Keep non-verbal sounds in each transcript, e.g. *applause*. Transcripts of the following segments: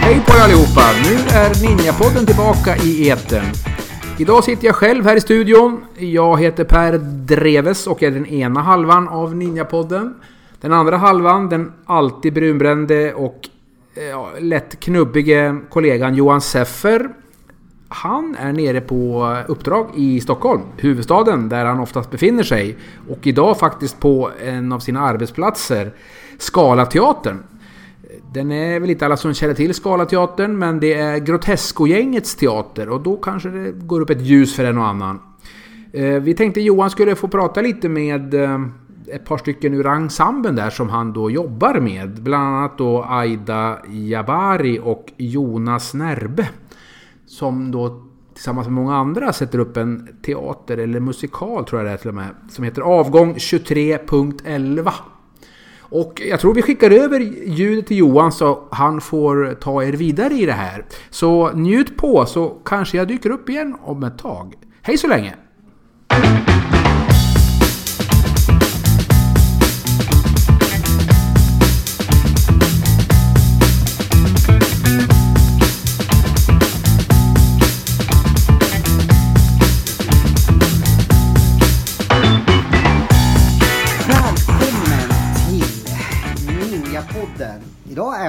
Hej på er allihopa! Nu är Ninjapodden tillbaka i etern. Idag sitter jag själv här i studion. Jag heter Per Dreves och är den ena halvan av Ninjapodden. Den andra halvan, den alltid brunbrände och eh, ja, lätt knubbige kollegan Johan Seffer. Han är nere på uppdrag i Stockholm, huvudstaden, där han oftast befinner sig. Och idag faktiskt på en av sina arbetsplatser, Scalateatern. Den är väl inte alla som känner till Scalateatern, men det är Grotesco-gängets teater och då kanske det går upp ett ljus för en och annan. Eh, vi tänkte Johan skulle få prata lite med eh, ett par stycken ur ensemblen där som han då jobbar med. Bland annat då Aida Jabari och Jonas Närbe. Som då tillsammans med många andra sätter upp en teater eller musikal tror jag det är till och med. Som heter Avgång 23.11. Och jag tror vi skickar över ljudet till Johan så han får ta er vidare i det här. Så njut på så kanske jag dyker upp igen om ett tag. Hej så länge!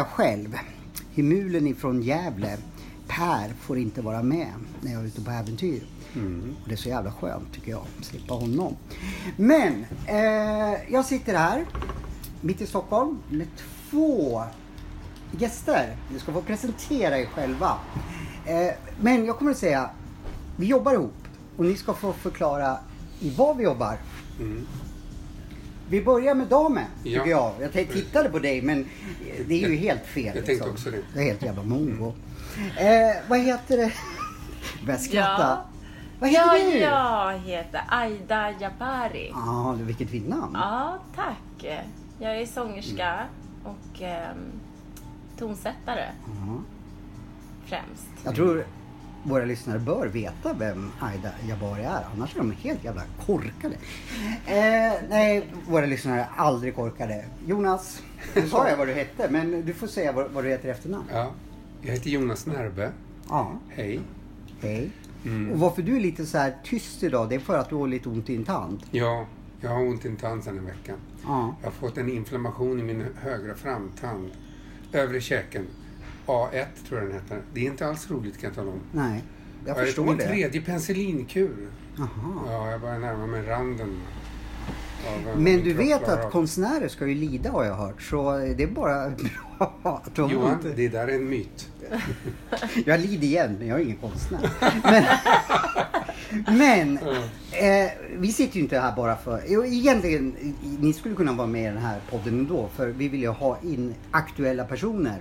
Själv, Himulen ifrån Gävle. Per får inte vara med när jag är ute på äventyr. Och det är så jävla skönt tycker jag, slippa honom. Men, eh, jag sitter här, mitt i Stockholm, med två gäster. Ni ska få presentera er själva. Eh, men jag kommer att säga, vi jobbar ihop. Och ni ska få förklara i vad vi jobbar. Vi börjar med damen, tycker Mm. Ja. jag. Jag tänkte- tittade på dig, men det är ju helt fel. Jag tänkte också det. Det är helt jävla mongo. Eh, vad heter det? *laughs* Börjar skratta. Ja. Vad heter ja, du? jag heter Aida Jabari. Ja, vilket fint namn. Ja, tack. Jag är sångerska och ehm, tonsättare Ja. främst. Jag tror våra lyssnare bör veta vem Aida Jabari är, annars är de helt jävla korkade. Eh, nej, våra lyssnare är aldrig korkade. Jonas, nu sa jag vad du hette, men du får säga vad, vad du heter i efternamn. Ja, jag heter Jonas Närbe. Ja, Hej. hej. Mm. Och varför du är lite så här tyst idag, det är för att du har lite ont i en tand. Ja, jag har ont i en tand sedan en vecka. Ja. Jag har fått en inflammation i min högra framtand. Övre käken. A1 tror jag den heter. Det är inte alls roligt kan jag tala om. Nej, jag är förstår min det. tredje penicillinkur. Jaha. Ja, jag börjar närma mig randen. eh, Men min du vet att av. konstnärer ska ju lida har jag hört. Så det är bara *laughs* bra att de Johan, inte... det där är en myt. *laughs* Jag lider igen, men jag är ingen konstnär. Men, *laughs* men eh, vi sitter ju inte här bara för... Jo, egentligen, ni skulle kunna vara med i den här podden ändå. För vi vill ju ha in aktuella personer.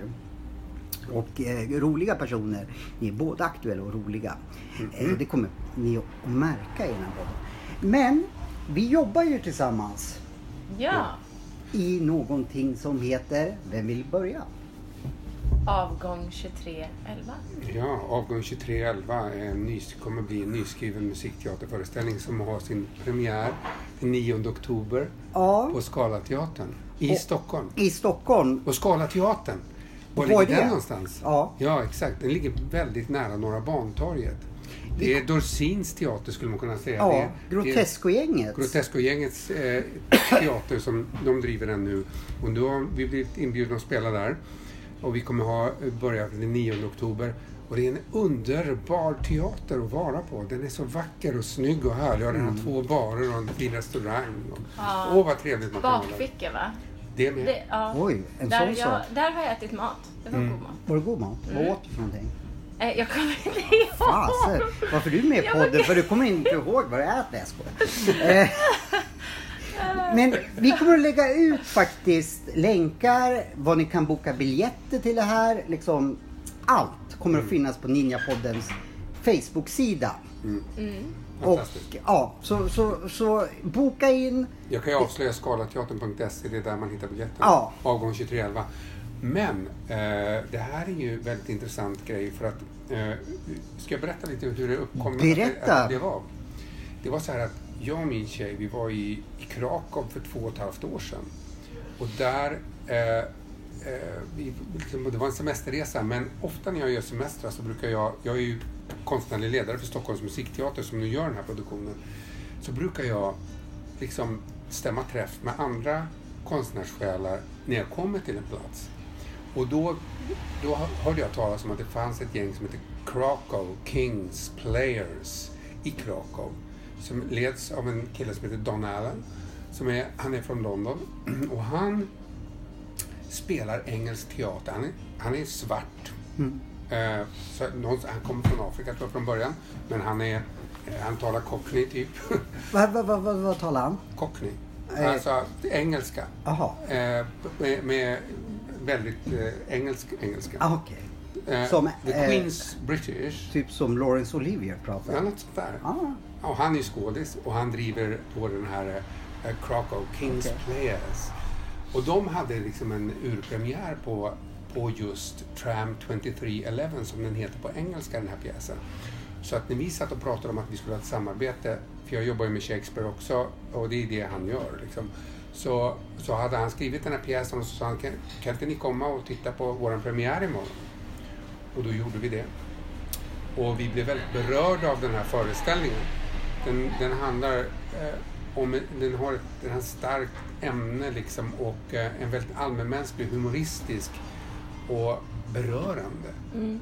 Och eh, roliga personer. Ni är både aktuella och roliga. Eh, det kommer ni att märka i den här podden. Men vi jobbar ju tillsammans Ja, i någonting som heter Vem vill börja? avgång 2311. Ja, avgång 2311 är en ny, kommer bli en nyskriven musikteaterföreställning som har sin premiär den 9 oktober Ja, på Scalateatern i Och- Stockholm. i Stockholm. Och Scalateatern, var ligger den någonstans? Ja. ja, exakt. Den ligger väldigt nära Norra Bantorget. Det är Dorsins teater skulle man kunna säga. Ja. Grotesco-gängets eh, teater som de driver den nu. Och då har vi blivit inbjudna att spela där. Och vi kommer ha börja den 9 oktober. Och det är en underbar teater att vara på. Den är så vacker och snygg och härlig. Och den har två barer och en fin restaurang. Och, Ja. Åh, vad trevligt man kan. Bakficka va? Det med. Det, ja. Oj, en där, sån sak. jag, där har jag ätit mat. Det var Mm. god mat. Var det god mat? Mm. Vad åt du för någonting? Eh, jag kommer inte ihåg. Fasen, varför är du med i podden? För du kommer inte ihåg vad du äter. Jag skojar. *laughs* Eh, Men vi kommer att lägga ut faktiskt länkar, vad ni kan boka biljetter till det här. Liksom, allt kommer att finnas på Ninjapoddens Facebook-sida. Och ja, så, så, så boka in. Jag kan ju avslöja skalateatern.se, det är där man hittar biljetterna. Ja. Avgång 2311. Men eh, det här är ju väldigt intressant grej för att eh, ska jag berätta lite hur det uppkom? Berätta. Att, att det, var? det var så här att jag och min tjej, vi var i, i Krakow för två och ett halvt år sedan. Och där eh, eh, vi, liksom, det var en semesterresa, men ofta när jag gör semestrar så brukar jag, jag är ju konstnärlig ledare för Stockholms musikteater som nu gör den här produktionen, så brukar jag liksom stämma träff med andra konstnärssjälar när jag kommer till en plats. Och då, då hörde jag talas om att det fanns ett gäng som heter Krakow Kings Players i Krakow. Som leds av en kille som heter Don Allen. Som är, han är från London *clears throat* och han spelar engelsk teater. Han är, han är svart. Mm. Eh, han kommer från Afrika tror jag från början. Men han, är, eh, han talar cockney typ. *laughs* Vad, vad, vad, vad, vad talar han? cockney. Eh. Alltså engelska. Jaha. Eh, med, med väldigt eh, engelsk engelska. Ah. Eh, Som, the eh, Queen's British. Typ som Laurence Olivier pratar. Ja, något sånt där. Ah, Och han är skådis och han driver på den här eh, Krakow Kings Okej. Players. Och de hade liksom en urpremiär på, på just Tram 2311 som den heter på engelska den här pjäsen. Så att när vi satt och pratade om att vi skulle ha ett samarbete, för jag jobbar ju med Shakespeare också och det är det han gör liksom. Så, så hade han skrivit den här pjäsen och så sa han, kan, kan inte ni komma och titta på vår premiär imorgon? Och då gjorde vi det. Och vi blev väldigt berörda av den här föreställningen. Den, den handlar eh, om, den har ett den har ett starkt ämne liksom och eh, en väldigt allmänmänsklig, humoristisk och berörande. Mm.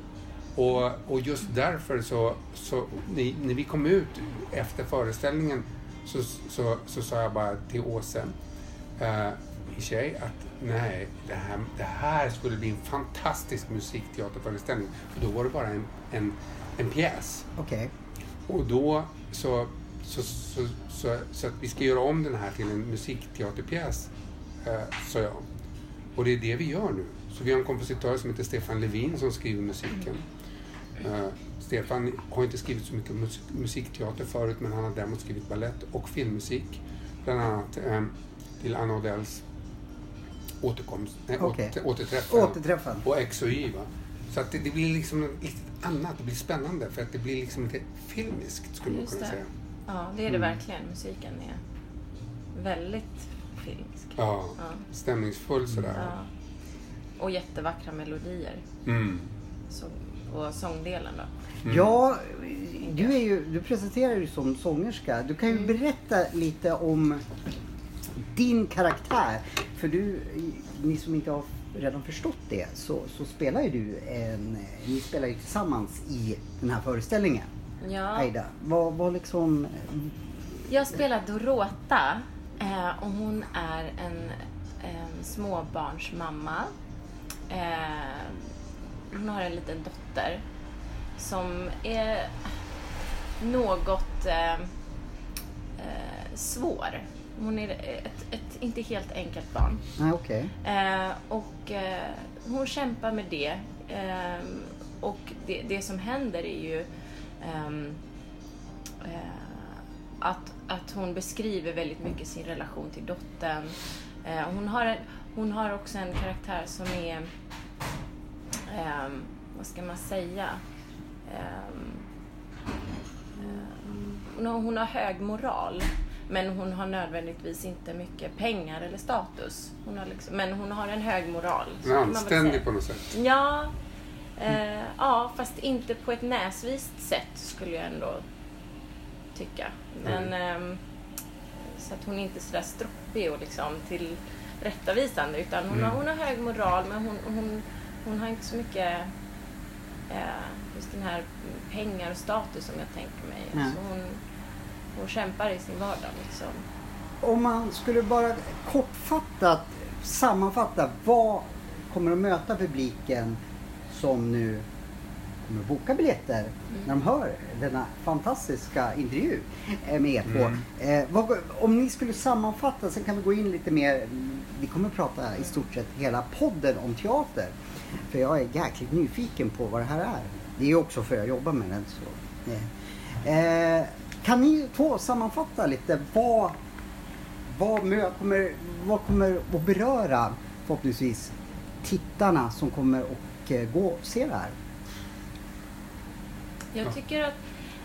Och, och just därför så, så när, när vi kom ut efter föreställningen så, så, så sa jag bara till Åse, eh, min tjej, att nej, det här, det här skulle bli en fantastisk musikteaterföreställning. För då var det bara en, en, en pjäs. Okej. Och då så, så, så, så, så att vi ska göra om den här till en musikteaterpjäs, eh, sa jag. Och det är det vi gör nu. Så vi har en kompositör som heter Stefan Levin som skriver musiken. Eh, Stefan har inte skrivit så mycket mus- musikteater förut men han har däremot skrivit ballett och filmmusik. Bland annat eh, till Anna Odells återkomst, nej, Okej. åter, återträffen Återträffen. och X och Y. Va? Så att det, det blir liksom något lite annat, det blir spännande för att det blir liksom lite filmiskt skulle man Just kunna det. säga. Ja, det är det verkligen. Musiken är väldigt filmisk. Ja, Ja. stämningsfull sådär. Ja. Och jättevackra melodier. Mm. Så, på sångdelen då. Mm. Ja, du, är ju, du presenterar dig som sångerska. Du kan ju Mm. berätta lite om din karaktär. För du, ni som inte har redan förstått det, så, så spelar ju du en... Ni spelar ju tillsammans i den här föreställningen. Ja, Aida, vad, vad liksom... jag spelar Dorota eh, och hon är en, en småbarnsmamma. Eh, hon har en liten dotter som är något eh, eh, svår. Hon är ett, ett inte helt enkelt barn. Nej, okej. Eh, och eh, hon kämpar med det. Eh, och det, det som händer är ju ehm, eh, att, att hon beskriver väldigt mycket sin relation till dottern. Hon, har en, hon har också en karaktär som är, ehm, vad ska man säga? Ehm, hon, har, hon hög moral. Men hon har nödvändigtvis inte mycket pengar eller status. Hon har liksom, men hon har en hög moral. man väl anständig på något sätt. Ja, eh, ja, fast inte på ett näsvist sätt skulle jag ändå tycka. Men, ehm, så att hon inte är sådär stroppig och liksom till rättavisande utan hon, har, Mm. hon har hög moral men hon, hon, hon har inte så mycket eh, just den här pengar och status som jag tänker mig. Nej. Så hon, hon kämpar i sin vardag liksom. Om man skulle bara kortfattat sammanfatta, vad kommer att möta publiken som nu kommer att boka biljetter när de hör denna fantastiska intervju eh, med er två. Mm. Eh, vad, om ni skulle sammanfatta, sen kan vi gå in lite mer. Vi kommer att prata i stort sett hela podden om teater. För jag är jäkligt nyfiken på vad det här är. Det är också för jag jobbar med den. Så. Eh. eh. Kan ni två sammanfatta lite vad vad, kommer, vad kommer att beröra förhoppningsvis tittarna som kommer och eh, gå och se det här? Jag tycker att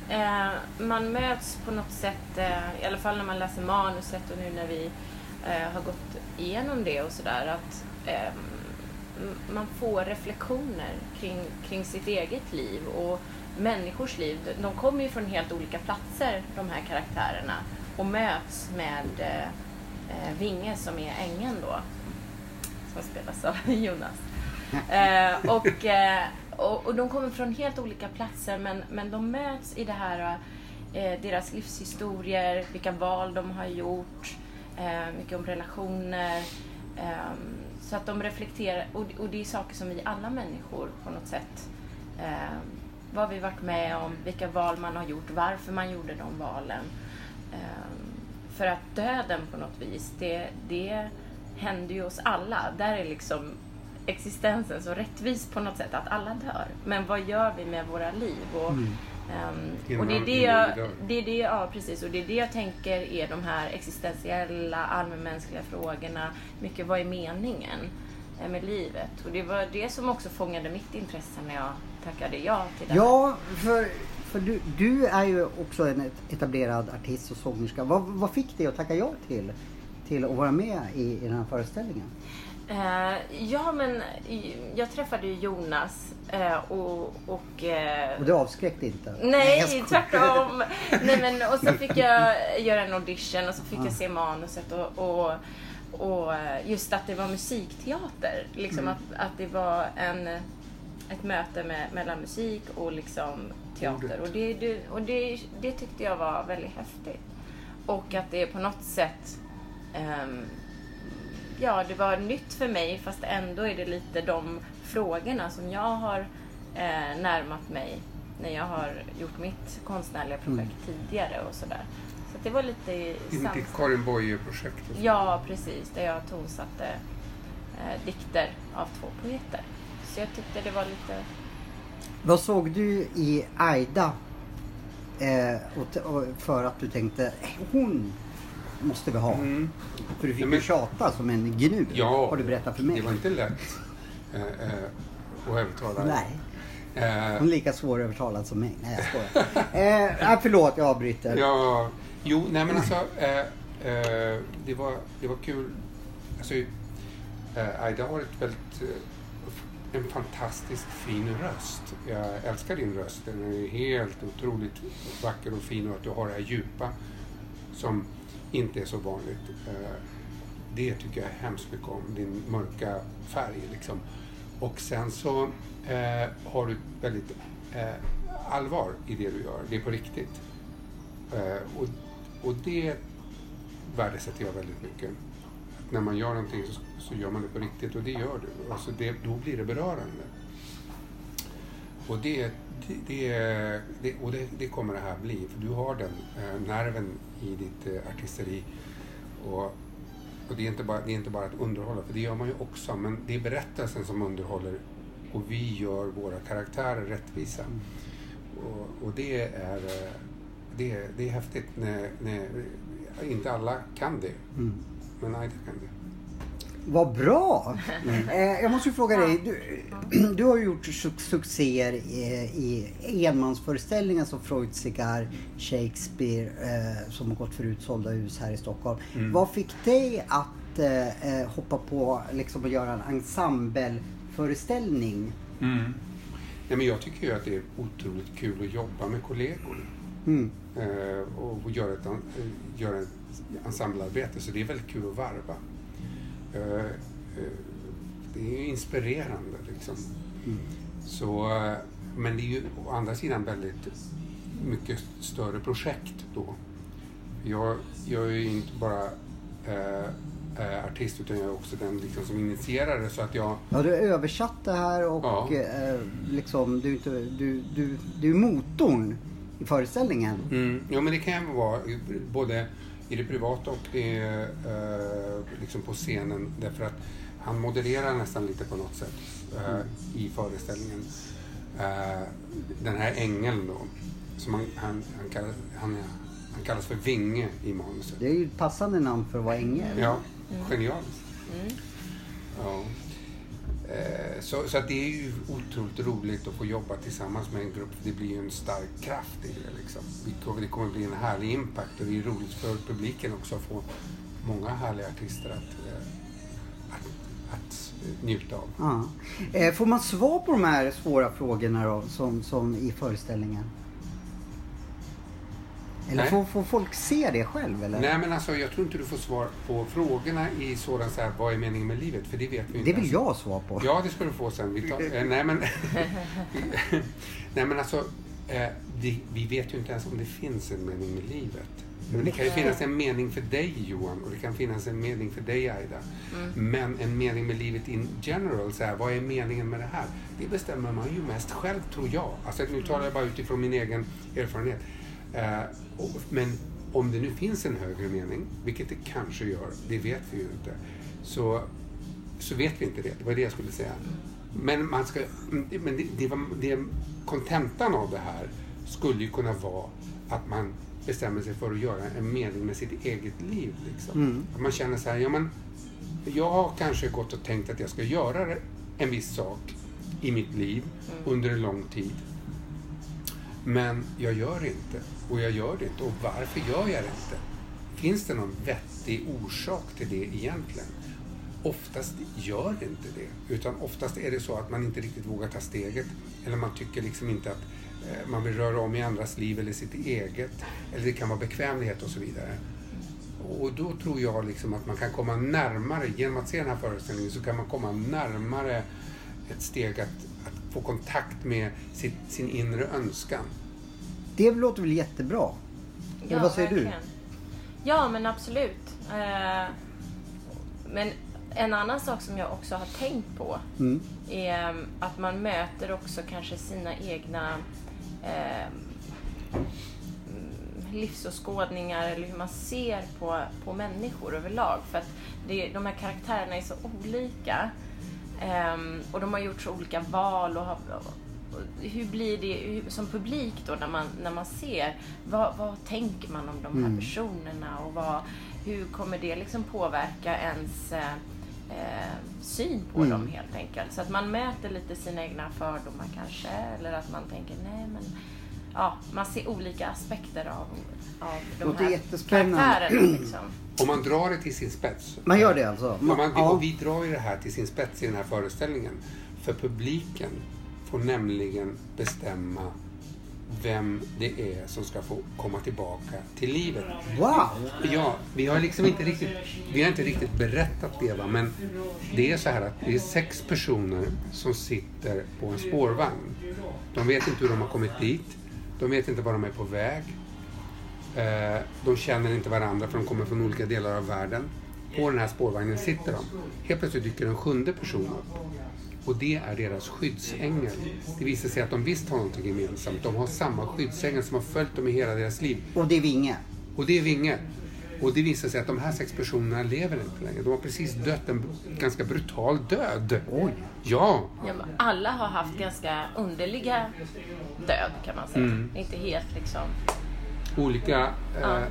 eh, man möts på något sätt, eh, i alla fall när man läser manuset och nu när vi eh, har gått igenom det och sådär, att eh, man får reflektioner kring, kring sitt eget liv och människors liv. De kommer ju från helt olika platser, de här karaktärerna, och möts med eh, eh Vinge som är ängeln då, som spelas av *laughs* Jonas. Eh, och, eh, och, och, de kommer från helt olika platser men, men de möts i det här, eh, deras livshistorier, vilka val de har gjort, eh, Eh, mycket om relationer. Ehm, så att de reflekterar, och, och det är saker som vi alla människor på något sätt eh, vad vi varit med om, vilka val man har gjort, varför man gjorde de valen. Eh, för att döden på något vis, det, det händer ju oss alla. Där är liksom existensen så rättvis på något sätt, att alla dör. Men vad gör vi med våra liv? Och, mm. Um, och det är det, jag, det är det, ja precis, och det är det jag tänker är de här existentiella, allmänmänskliga frågorna. Mycket, vad är meningen med livet? Och det var det som också fångade mitt intresse när jag tackade ja till det Ja, för, för du, du är ju också en etablerad artist och sångerska. Vad, vad fick dig att tacka ja till, till att vara med i, i den här föreställningen? Uh, ja, men jag träffade ju Jonas uh, och... Och, uh, och det avskräckte inte? Nej, tvärtom! nej, men, och så fick jag *laughs* göra en audition och så fick jag se manuset och, och, och just att det var musikteater. Liksom mm. att, att det var en, ett möte med, mellan musik och liksom teater. Och, det, det, och det, det tyckte jag var väldigt häftigt. Och att det på något sätt um, ja, det var nytt för mig fast ändå är det lite de frågorna som jag har eh, närmat mig när jag har gjort mitt konstnärliga mm. projekt mm. tidigare och sådär. Så det var lite i Ditt Karin Boye-projekt? Ja, precis. Där jag tonsatte eh, dikter av två poeter. Så jag tyckte det var lite... Vad såg du i Aida eh, och, och för att du tänkte hon måste vi ha. Mm. För du fick ju tjata som en gnu, ja, har du berättat för mig. det var inte lätt eh, eh, att övertala Nej. Eh, Hon är lika svårövertalad som mig. Nej, jag skojar. eh, förlåt, jag avbryter. Ja, jo, nej men alltså. Eh, eh, det, var, det var kul. Alltså, eh, Aida har ett väldigt, eh, en fantastiskt fin röst. Jag älskar din röst. Den är helt otroligt vacker och fin och att du har det här djupa som inte är så vanligt. Eh, det tycker jag hemskt mycket om, din mörka färg. Liksom. Och sen så eh, har du väldigt eh, allvar i det du gör. Det är på riktigt. Och, och det värdesätter jag väldigt mycket. Att när man gör någonting så, så gör man det på riktigt och det gör du. Alltså det, då blir det berörande. Och det, det, det, och det, det, kommer det här bli, för du har den eh, nerven i ditt eh, artisteri. Och, och det, är inte bara, det är inte bara att underhålla, för det gör man ju också, men det är berättelsen som underhåller och vi gör våra karaktärer rättvisa. Mm. Och, och, det, är, eh, det, det är häftigt när, när inte alla kan det, mm. men Aida kan det. Vad bra! Eh, jag måste ju fråga dig. Du, du har gjort succéer i, i enmansföreställningar som Freud Cigar, Shakespeare eh, som har gått för utsålda hus här i Stockholm. Mm. Vad fick dig att eh, eh hoppa på liksom att göra en ensembleföreställning? Mm. Nej, men jag tycker ju att det är otroligt kul att jobba med kollegor. Mm. Eh, och göra ett, göra ett ensemblearbete, så det är väldigt kul att varva. Eh, eh, det är ju inspirerande liksom. Mm. Så, eh, men det är ju å andra sidan väldigt mycket större projekt då. Jag, jag är ju inte bara äh, artist utan jag är också den liksom, som initierar det så att jag... Ja, du översatt det här och ja. äh, liksom, du, du, du, du är motorn i föreställningen. Mm. Ja, men det kan jag vara. Både i det privata och det, eh, liksom på scenen. Därför att han modererar nästan lite på något sätt eh, i föreställningen. Eh, den här ängeln då, som han, han, han, kallas, han, han kallas för Vinge i manuset. Det är ju ett passande namn för att vara ängel. Ja, genialiskt. Mm. Ja. Eh, så, så att det är ju otroligt roligt att få jobba tillsammans med en grupp. Det blir ju en stark kraft i det. Liksom. Det kommer bli en härlig impact och det är roligt för publiken också att få många härliga artister att, eh, att, att njuta av. Ja. Eh, får man svar på de här svåra frågorna då, som, som i föreställningen? Eller får, får folk se det själv? Eller? Nej men alltså jag tror inte du får svar på frågorna i sådan så här, vad är meningen med livet? För det vet vi inte. Det vill jag ha svar på. Ja, det ska du få sen. Vi tar, *laughs* eh, nej, men, *laughs* nej men alltså, eh, det, vi vet ju inte ens om det finns en mening med livet. Men det kan ju finnas en mening för dig Johan och det kan finnas en mening för dig Aida. Men en mening med livet in general, så här, vad är meningen med det här? Det bestämmer man ju mest själv tror jag. Alltså, nu talar jag bara utifrån min egen erfarenhet. Eh, men om det nu finns en högre mening, vilket det kanske gör, det vet vi ju inte. Så så vet vi inte det. Det var det jag skulle säga. Men, man ska, men det, det, var, det, kontentan av det här skulle ju kunna vara att man bestämmer sig för att göra en mening med sitt eget liv. Liksom. Mm. Att man känner så här, ja men jag har kanske gått och tänkt att jag ska göra en viss sak i mitt liv under en lång tid. Men jag gör det inte. Och jag gör det inte. Och varför gör jag det inte? Finns det någon vettig orsak till det egentligen? Oftast gör det inte det. Utan oftast är det så att man inte riktigt vågar ta steget. Eller man tycker liksom inte att eh, man vill röra om i andras liv eller sitt eget. Eller det kan vara bekvämlighet och så vidare. Och då tror jag liksom att man kan komma närmare, genom att se den här föreställningen så kan man komma närmare ett steg att få kontakt med sitt, sin inre önskan. Det låter väl jättebra? Eller vad säger du? verkligen. Ja, men absolut. Eh, men en annan sak som jag också har tänkt på Mm. är att man möter också kanske sina egna eh, mm, livsåskådningar eller hur man ser på, på människor överlag. För att det, de här karaktärerna är så olika. Ehm, och de har gjort så olika val. Och har, och hur blir det hur, som publik då när man, när man ser? Vad, vad tänker man om de här Mm. personerna? Och vad, hur kommer det liksom påverka ens eh, eh, syn på Mm. dem helt enkelt? Så att man möter lite sina egna fördomar kanske. Eller att man tänker nej men ja, man ser olika aspekter av, av de Låter här karaktärerna. Liksom. *clears throat* Om man drar det till sin spets. Man gör det alltså? Ja, man, Ja. Och vi drar ju det här till sin spets i den här föreställningen. För publiken får nämligen bestämma vem det är som ska få komma tillbaka till livet. Wow! Ja, vi har liksom inte riktigt, vi har inte riktigt berättat det va, men det är så här att det är sex personer som sitter på en spårvagn. De vet inte hur de har kommit dit. De vet inte var de är på väg. Eh, De känner inte varandra för de kommer från olika delar av världen. På den här spårvagnen sitter de. Helt plötsligt dyker en sjunde person upp. Och det är deras skyddsängel. Det visar sig att de visst har någonting gemensamt. De har samma skyddsängel som har följt dem i hela deras liv. Och det är Vinge? Och det är Vinge. Och det visar sig att de här sex personerna lever inte längre. De har precis dött en ganska brutal död. Oj! Ja, Ja, alla har haft ganska underliga död kan man säga. Mm. Inte helt liksom... olika eh, eh,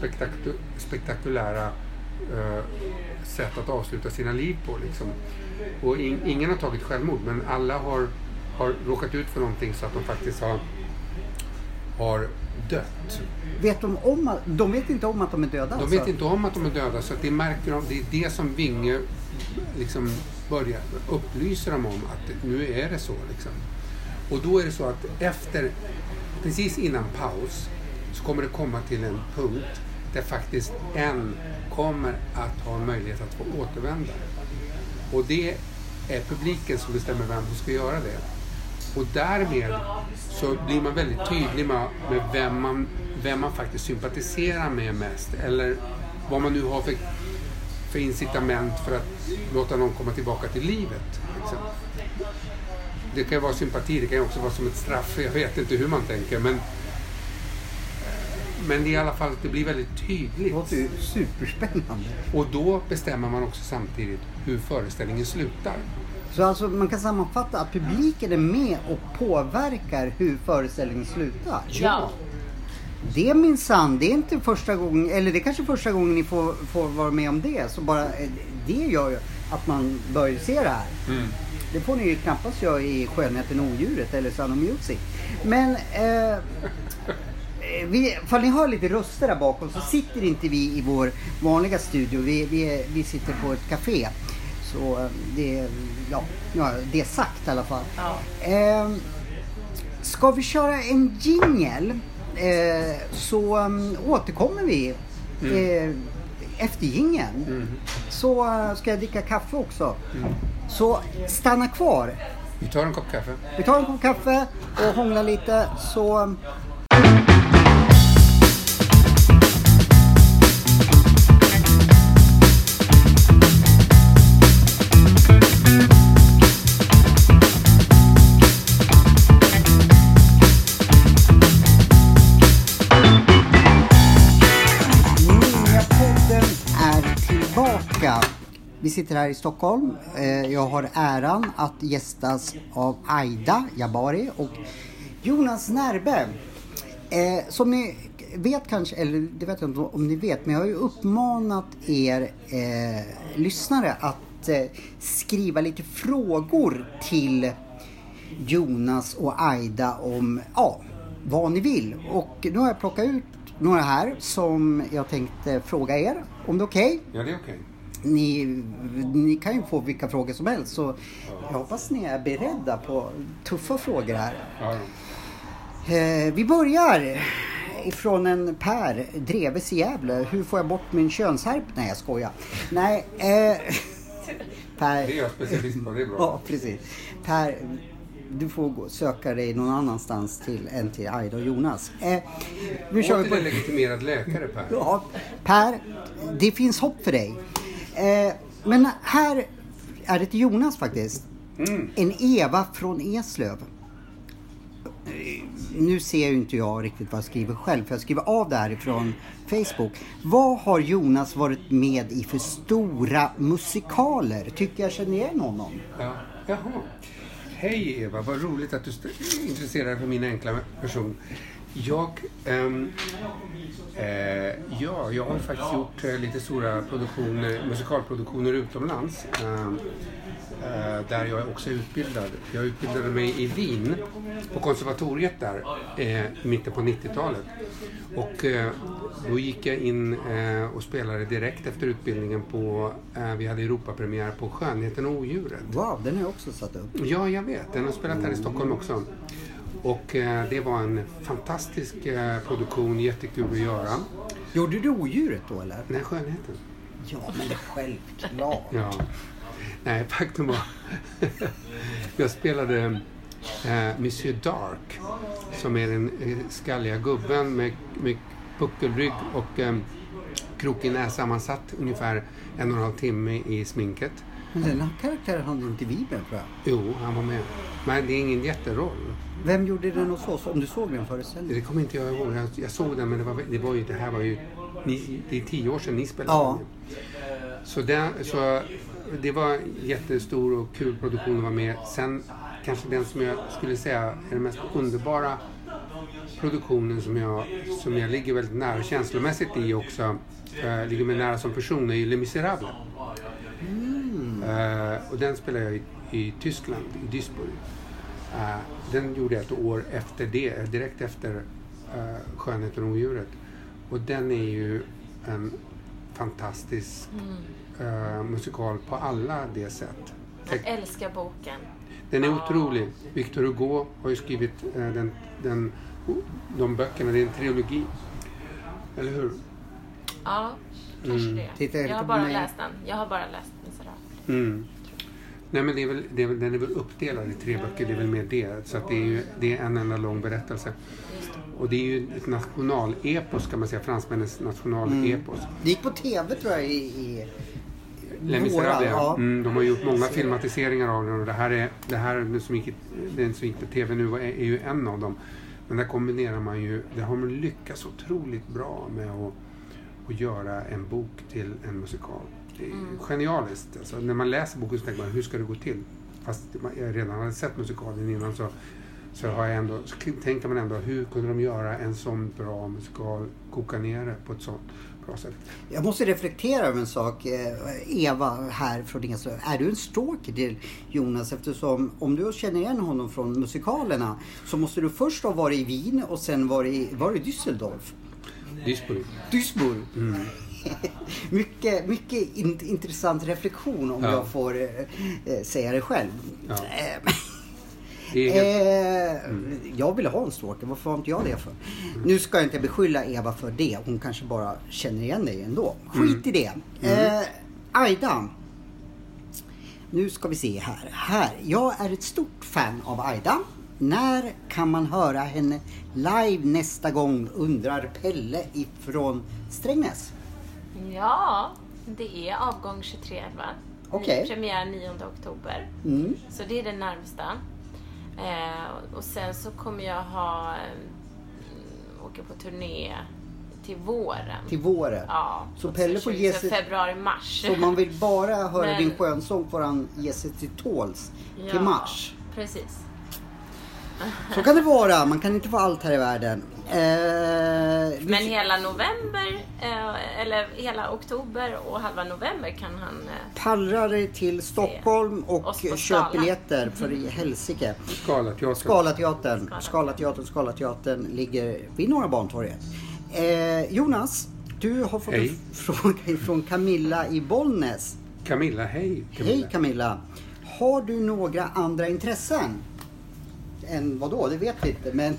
spektaku- spektakulära eh, sätt att avsluta sina liv på. Liksom. Och in, ingen har tagit självmord, men alla har, har råkat ut för någonting så att de faktiskt har, har dött. Vet de om att, de vet inte om att de är döda De alltså? vet inte om att de är döda, så att det märker de. Det är det som Vinge liksom börjar upplysa dem om att nu är det så. Liksom. Och då är det så att efter, precis innan paus, så kommer det komma till en punkt där faktiskt en kommer att ha en möjlighet att få återvända. Och det är publiken som bestämmer vem som ska göra det. Och därmed så blir man väldigt tydlig med, med vem, man, vem man faktiskt sympatiserar med mest. Eller vad man nu har för, för incitament för att låta någon komma tillbaka till livet. Liksom. Det kan ju vara sympati, det kan ju också vara som ett straff. Jag vet inte hur man tänker. Men, men det är i alla fall, det blir väldigt Det tydligt. låter ju superspännande. Och då bestämmer man också samtidigt hur föreställningen slutar. Så alltså man kan sammanfatta att publiken är med och påverkar hur föreställningen slutar? Ja. Det är minsann, det är inte första gången, eller det är kanske första gången ni får, får vara med om det. Så bara, eh, det gör ju att man bör se det här. Mm. Det får ni ju knappast göra i Skönheten och odjuret eller Sound of Music. Men eh, vi, för ni hör lite röster där bakom så sitter inte vi i vår vanliga studio. Vi, vi, vi sitter på ett café. Så eh, det, ja, ja, det är sagt i alla fall. Ja. Eh, ska vi köra en jingel eh, så um, återkommer vi eh, efter jingeln. Så eh, ska jag dricka kaffe också. Så stanna kvar. Vi tar en kopp kaffe. Vi tar en kopp kaffe och hånglar lite så... Vi sitter här i Stockholm. Eh, jag har äran att gästas av Aida Jabari och Jonas Närbe. Eh, som ni vet kanske, eller det vet jag inte om ni vet, men jag har ju uppmanat er eh, lyssnare att eh, skriva lite frågor till Jonas och Aida om ja, vad ni vill. Och nu har jag plockat ut några här som jag tänkte fråga er om det är okej. Ja, det är okej. Ni, ni kan ju få vilka frågor som helst så jag hoppas ni är beredda på tuffa frågor här. Eh, vi börjar ifrån en Per Dreves i Gävle. Hur får jag bort min könsherp? Nej jag skojar. Nej. Eh, *laughs* per, Det är jag specialist på, det är bra. Ja, precis. Per, du får gå, söka dig någon annanstans till än till Aida och Jonas. Eh, nu kör vi på... legitimerad läkare, Per. Ja, Per, det finns hopp för dig. Eh, men här är det till Jonas faktiskt. Mm. En Eva från Eslöv. Eh, Nu ser ju inte jag riktigt vad jag skriver själv för jag skriver av det här ifrån Facebook. Vad har Jonas varit med i för stora musikaler? Tycker jag känner igen honom. Ja. Jaha. Hej Eva, vad roligt att du intresserar dig för min enkla person. Jag, ehm, eh, ja, jag har faktiskt gjort eh, lite stora produktioner, musikalproduktioner utomlands. ehm, eh, där jag också är utbildad. Jag utbildade mig i Wien på konservatoriet där eh, mitten på 90-talet. Och eh, då gick jag in eh, och spelade direkt efter utbildningen på, eh, vi hade Europapremiär på Skönheten och odjuret. Wow, den har jag också satt upp. Ja, jag vet. Den har spelat här i Stockholm också. Och eh, det var en fantastisk eh, produktion, jättekul att göra. Gjorde du odjuret då eller? Nej, skönheten. Ja, men självklart. Ja. Nej, faktum var... *laughs* jag spelade eh, Monsieur Dark, som är den eh, skalliga gubben med, med puckelrygg och krokig näsa. Man satt ungefär en och en halv timme i sminket. Men den här karaktären hade inte vi med tror jag. Jo, han var med. Men det är ingen jätteroll. Vem gjorde den hos oss? Om du såg den föreställningen? Det kommer inte jag ihåg. Jag, jag såg den men det var, det var ju, det här var ju, ni, det är tio år sedan ni spelade Ja. den. Så, det, så det var jättestor och kul produktion att vara med. Sen kanske den som jag skulle säga är den mest underbara produktionen som jag, som jag ligger väldigt nära känslomässigt i också. Uh, ligger mig nära som person är ju Les Misérables. Eh, och den spelade jag i, i Tyskland, i Duisburg. Eh, den gjorde jag ett år efter det, direkt efter uh, Skönheten och odjuret. Och den är ju en fantastisk eh, musikal på alla de sätt. Jag älskar boken. Den är otrolig. Victor Hugo har ju skrivit eh, den, den, de böckerna, det är en trilogi. Eller hur? Ja, kanske Mm. det. Titta jag har bara läst den. Jag har bara läst. Mm. Nej men det är väl, det är den är väl uppdelad i tre böcker, det är väl mer det. Så det är ju det är en enda lång berättelse. Och det är ju ett nationalepos kan man säga, fransmännens nationalepos. Det gick på TV tror jag i... i Les ja. Mm, de har gjort många filmatiseringar av den och det här är, det här nu som gick, den som gick på TV nu är, är ju en av dem. Men där kombinerar man ju, där har man lyckats otroligt bra med att, att göra en bok till en musikal. Det är genialiskt. Alltså, när man läser boken så tänker man, hur ska det gå till? Fast jag redan hade sett musikalen innan så så har jag ändå, så tänker man ändå hur kunde de göra en sån bra musikal, koka ner det på ett sånt bra sätt. Jag måste reflektera över en sak. Eh, Eva här från Eslöv. Är du en stalker till Jonas? Eftersom om du känner igen honom från musikalerna så måste du först ha varit i Wien och sen varit, var i Düsseldorf. Duisburg. Duisburg. *laughs* mycket mycket in, intressant reflektion om Ja. jag får eh, eh, säga det själv. Ja. Eh, Det är helt, Eh, Jag vill ha en stalker, varför har inte jag det för? Nu ska jag inte beskylla Eva för det, hon kanske bara känner igen dig ändå. Skit i det. Eh, Aida. Nu ska vi se här. här. Jag är ett stort fan av Aida. När kan man höra henne live nästa gång undrar Pelle ifrån Strängnäs. Ja, det är avgång 2311. Okej. Premiär 9 oktober. Mm. Så det är det närmsta. Eh, och sen så kommer jag ha eh, åka på turné till våren. Till våren. Ja, Så Pelle får ge 2020, sig- så Februari-mars. Så man vill bara höra *laughs* Men- din skönsång får han ge sig till tåls till Ja, mars. Precis. Så kan det vara, man kan inte få allt här i världen. Eh, Men hela november, eh, eller hela oktober och halva november kan han... Eh, pallrar dig till Stockholm och på köp Skala. biljetter för i helsike. Skalateatern. Skalateatern, Skala. Skalateatern, Skalateatern ligger vid Norra Bantorget. Eh, Jonas, du har fått Hej. en fråga från Camilla i Bollnäs. Camilla, hej Camilla. Hej Camilla! Har du några andra intressen? Än vad då? Det vet vi inte. Men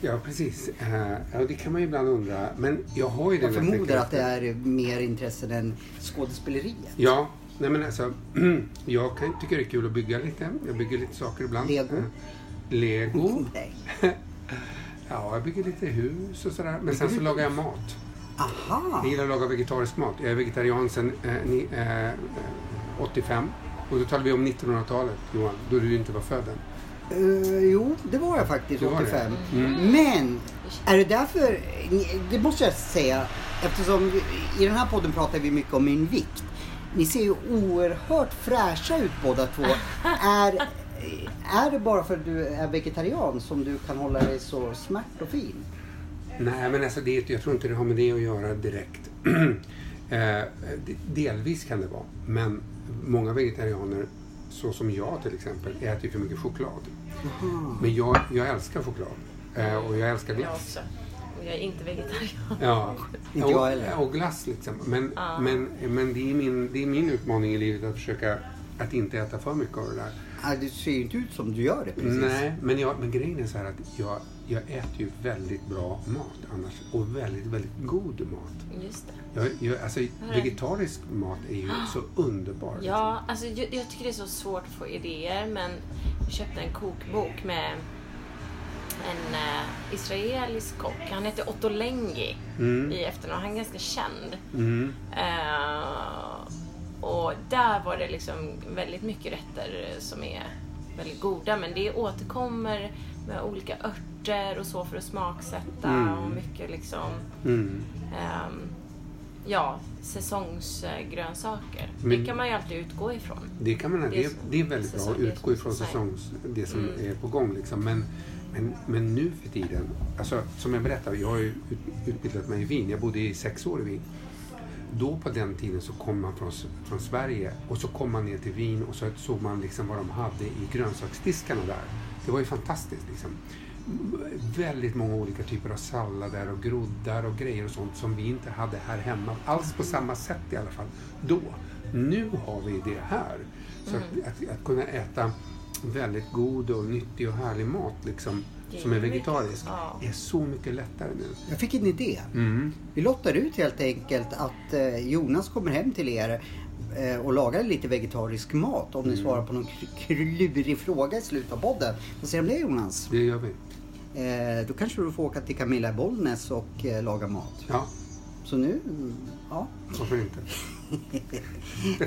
Ja, precis. Eh, ja, det kan man ju ibland undra. Men jag har ju den jag förmodar att det är mer intressen än skådespeleriet. Ja, nej men alltså. *clears throat* jag kan, tycker det är kul att bygga lite. Jag bygger lite saker ibland. Lego? Eh, Lego. *laughs* Nej. *laughs* Ja, jag bygger lite hus och sådär. Men sen så lagar jag mat. Aha! Jag gillar att laga vegetarisk mat. Jag är vegetarian sedan eh, eh, eh, 85. Och då talar vi om 1900-talet, Johan. Då du inte var född än. Eh, jo, det var jag faktiskt, var det. 85. Mm. Men, är det därför, det måste jag säga, eftersom i den här podden pratar vi mycket om min vikt. Ni ser ju oerhört fräscha ut båda två. Är, är det bara för att du är vegetarian som du kan hålla dig så smärt och fin? Nej, men alltså det, jag tror inte det har med det att göra direkt. *clears throat* eh, de- delvis kan det vara. Men många vegetarianer, så som jag till exempel, äter för mycket choklad. Men jag, jag älskar choklad. Eh, och jag älskar jag glass. också. Och jag är inte vegetarian. Ja, *laughs* Inte jag heller. och, och glass liksom. Men, Ja. men, men det, är min, det är min utmaning i livet att försöka att inte äta för mycket av det där. Ja, det ser ju inte ut som du gör det precis. Nej, men, jag, men grejen är så här att jag, jag äter ju väldigt bra mat annars. Och väldigt, väldigt god mat. Just det. Jag, jag, alltså, vegetarisk mat är ju så *gasps* underbar. liksom. Ja, alltså jag, jag tycker det är så svårt att få idéer men jag köpte en kokbok med en eh, israelisk kock. Han heter Otto Lengi Mm. i efternamn. Han är ganska känd. Mm. Eh, och där var det liksom väldigt mycket rätter som är väldigt goda. Men det återkommer med olika örter och så för att smaksätta Mm. och mycket liksom Mm. ehm, ja, säsongsgrönsaker. Men- Det kan man ju alltid utgå ifrån. Det, kan man, Det är det är väldigt bra säsong- att det är utgå ifrån säsong. säsongs, det som Mm. är på gång. Liksom. Men, men, men nu för tiden, alltså, som jag berättade, jag har ju ut, utbildat mig i Wien. Jag bodde i sex år i Wien. Då på den tiden så kom man från, från Sverige och så kom man ner till Wien och så såg man liksom vad de hade i grönsaksdiskarna där. Det var ju fantastiskt. Liksom. Väldigt många olika typer av sallader och groddar och grejer och sånt som vi inte hade här hemma. Alls på samma sätt i alla fall. Då. Nu har vi det här. Så Mm. att, att, att kunna äta väldigt god och nyttig och härlig mat liksom, som är vegetarisk ja. är så mycket lättare nu. Jag fick en idé. Mm. Vi lottar ut helt enkelt att eh, Jonas kommer hem till er eh, och lagar lite vegetarisk mat om ni Mm. svarar på någon kl- klurig fråga i slutet av podden. Vad säger du om det Jonas? Det gör vi. Eh, då kanske du får åka till Camilla i Bollnäs och laga mat. Ja, Så nu, ja. varför inte?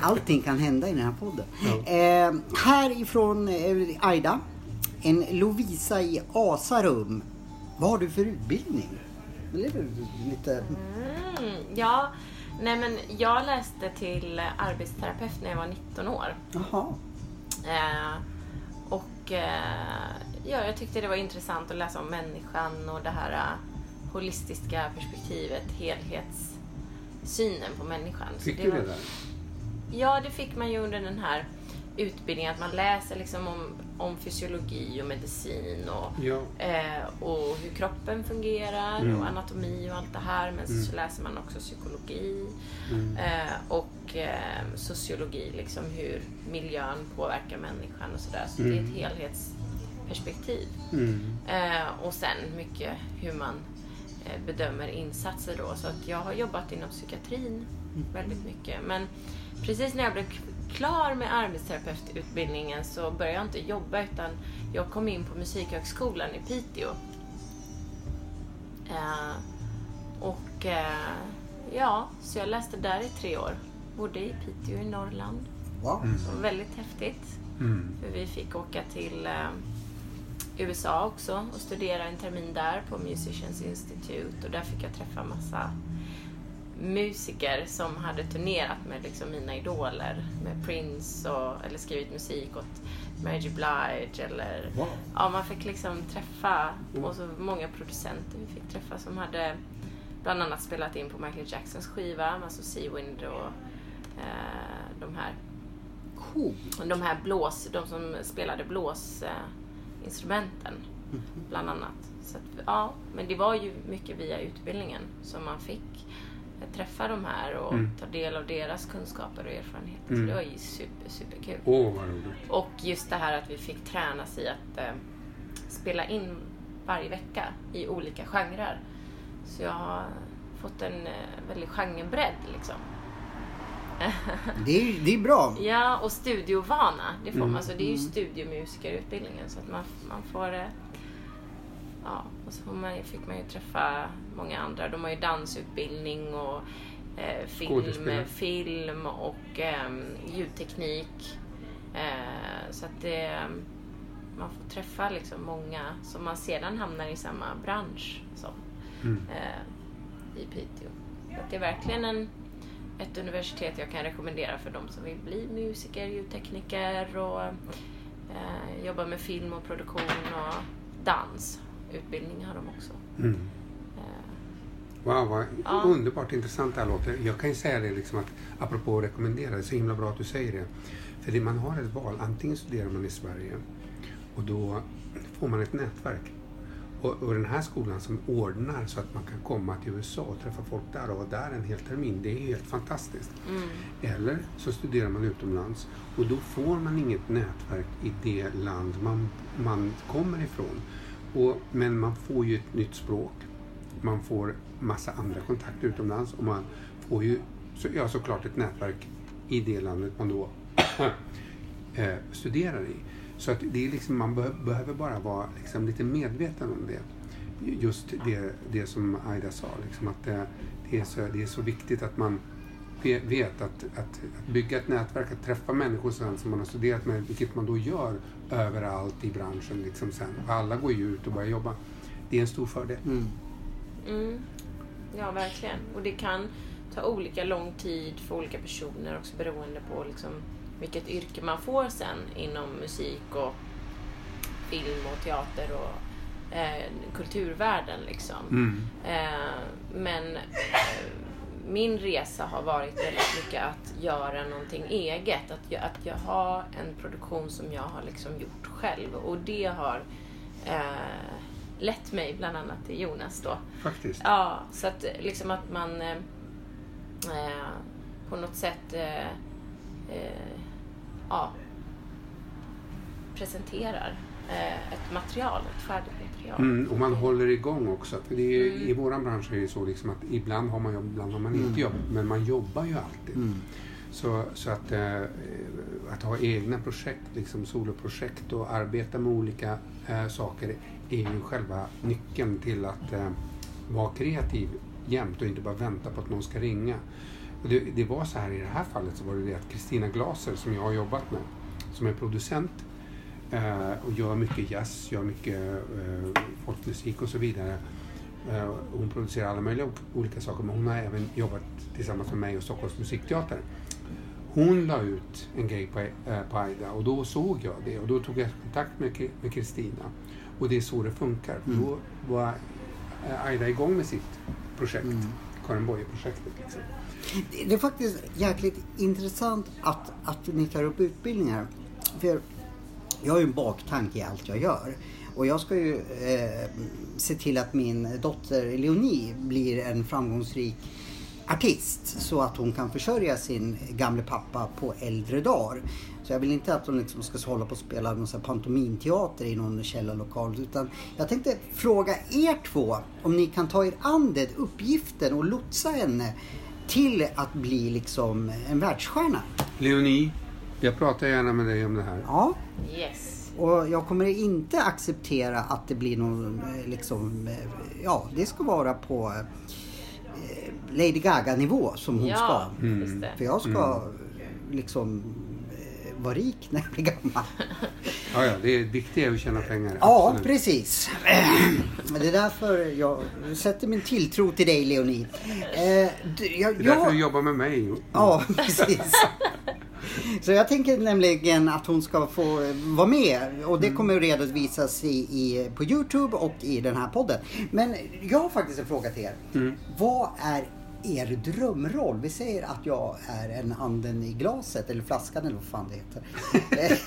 *laughs* Allting kan hända i den här podden. Ja. Eh, här ifrån eh, Aida. En Lovisa i Asarum. Vad har du för utbildning? Det är väl lite... Mm, ja, nej men jag läste till arbetsterapeut när jag var 19 år. Jaha. Eh, och eh, ja, jag tyckte det var intressant att läsa om människan och det här äh, holistiska perspektivet, helhetssynen på människan. Fick det du var- det där? Ja, det fick man ju under den här utbildningen. Att man läser liksom om, om fysiologi och medicin och, Ja. eh, och hur kroppen fungerar Mm. och anatomi och allt det här. Men Mm. så läser man också psykologi Mm. eh, och eh, sociologi, liksom hur miljön påverkar människan och sådär. Så det är Mm. ett helhetsperspektiv. Mm. Eh, och sen mycket hur man eh, bedömer insatser då. Så att jag har jobbat inom psykiatrin väldigt mycket. Men precis när jag blev klar med arbetsterapeututbildningen så började jag inte jobba utan jag kom in på Musikhögskolan i Piteå. Eh, och eh, ja, så jag läste där i tre år. Bodde i Piteå i Norrland. Wow. Det var väldigt häftigt. Mm. För vi fick åka till eh, USA också och studera en termin där på Musicians Institute och där fick jag träffa massa musiker som hade turnerat med liksom mina idoler. Med Prince och, eller skrivit musik åt Mary J. Blige eller Wow. Ja, man fick liksom träffa och så många producenter vi fick träffa som hade bland annat spelat in på Michael Jacksons skiva, alltså Seawind och eh, de här Cool. de här blås, de som spelade blåsinstrumenten eh, bland annat. Så att, ja, men det var ju mycket via utbildningen som man fick träffa de här och Mm. ta del av deras kunskaper och erfarenheter. Så Mm. det var ju super, superkul. Åh, vad roligt. Och just det här att vi fick tränas i att eh, spela in varje vecka i olika genrer. Så jag har fått en eh, väldig genrebredd liksom. *laughs* Det är, det är bra. Ja, och studiovana. Det får Mm. man. Så det är ju studiomusikerutbildningen. Så att man, man får... eh, Ja, och så man, fick man ju träffa många andra. De har ju dansutbildning och eh, film, film och eh, ljudteknik. Eh, så att det, man får träffa liksom många som man sedan hamnar i samma bransch som Mm. eh, i Piteå. Så det är verkligen en, ett universitet jag kan rekommendera för de som vill bli musiker, ljudtekniker och eh, jobba med film och produktion och dans. Utbildning har de också. Mm. Eh, Wow, vad Ja. underbart intressant det här låter. Jag kan ju säga det liksom att, apropå att rekommendera, det är så himla bra att du säger det. För det, man har ett val, antingen studerar man i Sverige och då får man ett nätverk. Och, och den här skolan som ordnar så att man kan komma till USA och träffa folk där och vara där en hel termin, det är helt fantastiskt. mm, Eller så studerar man utomlands och då får man inget nätverk i det land man, man kommer ifrån. Och, men man får ju ett nytt språk. Man får massa andra kontakter utomlands och man får ju så, ja, såklart ett nätverk i det landet man då *clears throat* eh, studerar i. Så att det är liksom, man be, behöver bara vara liksom lite medveten om det. Just det, det som Aida sa, liksom att det, det, är så, det är så viktigt att man vet att, att, att bygga ett nätverk, att träffa människor sen som man har studerat med, vilket man då gör överallt i branschen. Liksom sen. Alla går ju ut och börjar jobba. Det är en stor fördel. Mm. mm. Ja, verkligen. Och det kan ta olika lång tid för olika personer också beroende på liksom vilket yrke man får sen inom musik och film och teater och eh, kulturvärlden liksom. Mm. Eh, men eh, min resa har varit väldigt mycket att göra någonting eget. Att, jag- att jag har en produktion som jag har liksom gjort själv. Och det har eh, lett mig bland annat till Jonas då. Faktiskt. Ja, så att liksom att man eh, eh, på något sätt eh, eh, ja, presenterar ett material, ett färdigt material. Mm, och man håller igång också. För det är, Mm. I vår bransch är det så liksom att ibland har man jobb, ibland har man inte jobb. Men man jobbar ju alltid. Mm. Så, så att, eh, att ha egna projekt, liksom soloprojekt och arbeta med olika eh, saker är ju själva nyckeln till att eh, vara kreativ jämt och inte bara vänta på att någon ska ringa. Och det, det var så här i det här fallet så var det det att Kristina Glaser som jag har jobbat med, som är producent eh, och gör mycket jazz, gör mycket eh, folkmusik och så vidare. Eh, hon producerar alla möjliga olika saker men hon har även jobbat tillsammans med mig och Stockholms musikteater. hon la ut en grej på, eh, på Aida och då såg jag det och då tog jag kontakt med Kristina. Och det är så det funkar. För Då var eh, Aida igång med sitt projekt, Karin Boye-projektet. Liksom. Det- Det är faktiskt jäkligt intressant att, att ni tar upp utbildningar. För jag har ju en baktanke i allt jag gör. Och jag ska ju eh, se till att min dotter Leonie blir en framgångsrik artist så att hon kan försörja sin gamle pappa på äldre dagar. Så jag vill inte att hon liksom ska hålla på och spela någon sån här i någon källarlokal. Utan jag tänkte fråga er två om ni kan ta er an den uppgiften och lotsa henne till att bli liksom en världsstjärna. Leonie, jag pratar gärna med dig om det här. Ja, Yes. och jag kommer inte acceptera att det blir någon eh, liksom, eh, ja det ska vara på eh, Lady Gaga-nivå som hon Ja, ska. det. För jag ska eh, liksom eh, vara rik när jag blir gammal. *laughs* Ja, ja, det viktiga är att tjäna pengar. Ja, absolut. precis. Men *clears throat* Det är därför jag sätter min tilltro till dig Leonie. Eh, du- jag, Det är därför jag- du jobbar med mig. Ja, *laughs* precis. Så jag tänker nämligen att hon ska få vara med och det kommer att redovisas i, i, på Youtube och i den här podden. Men jag har faktiskt en fråga till er. Vad är er drömroll? Vi säger att jag är en anden i glaset eller flaskan eller vad fan det heter.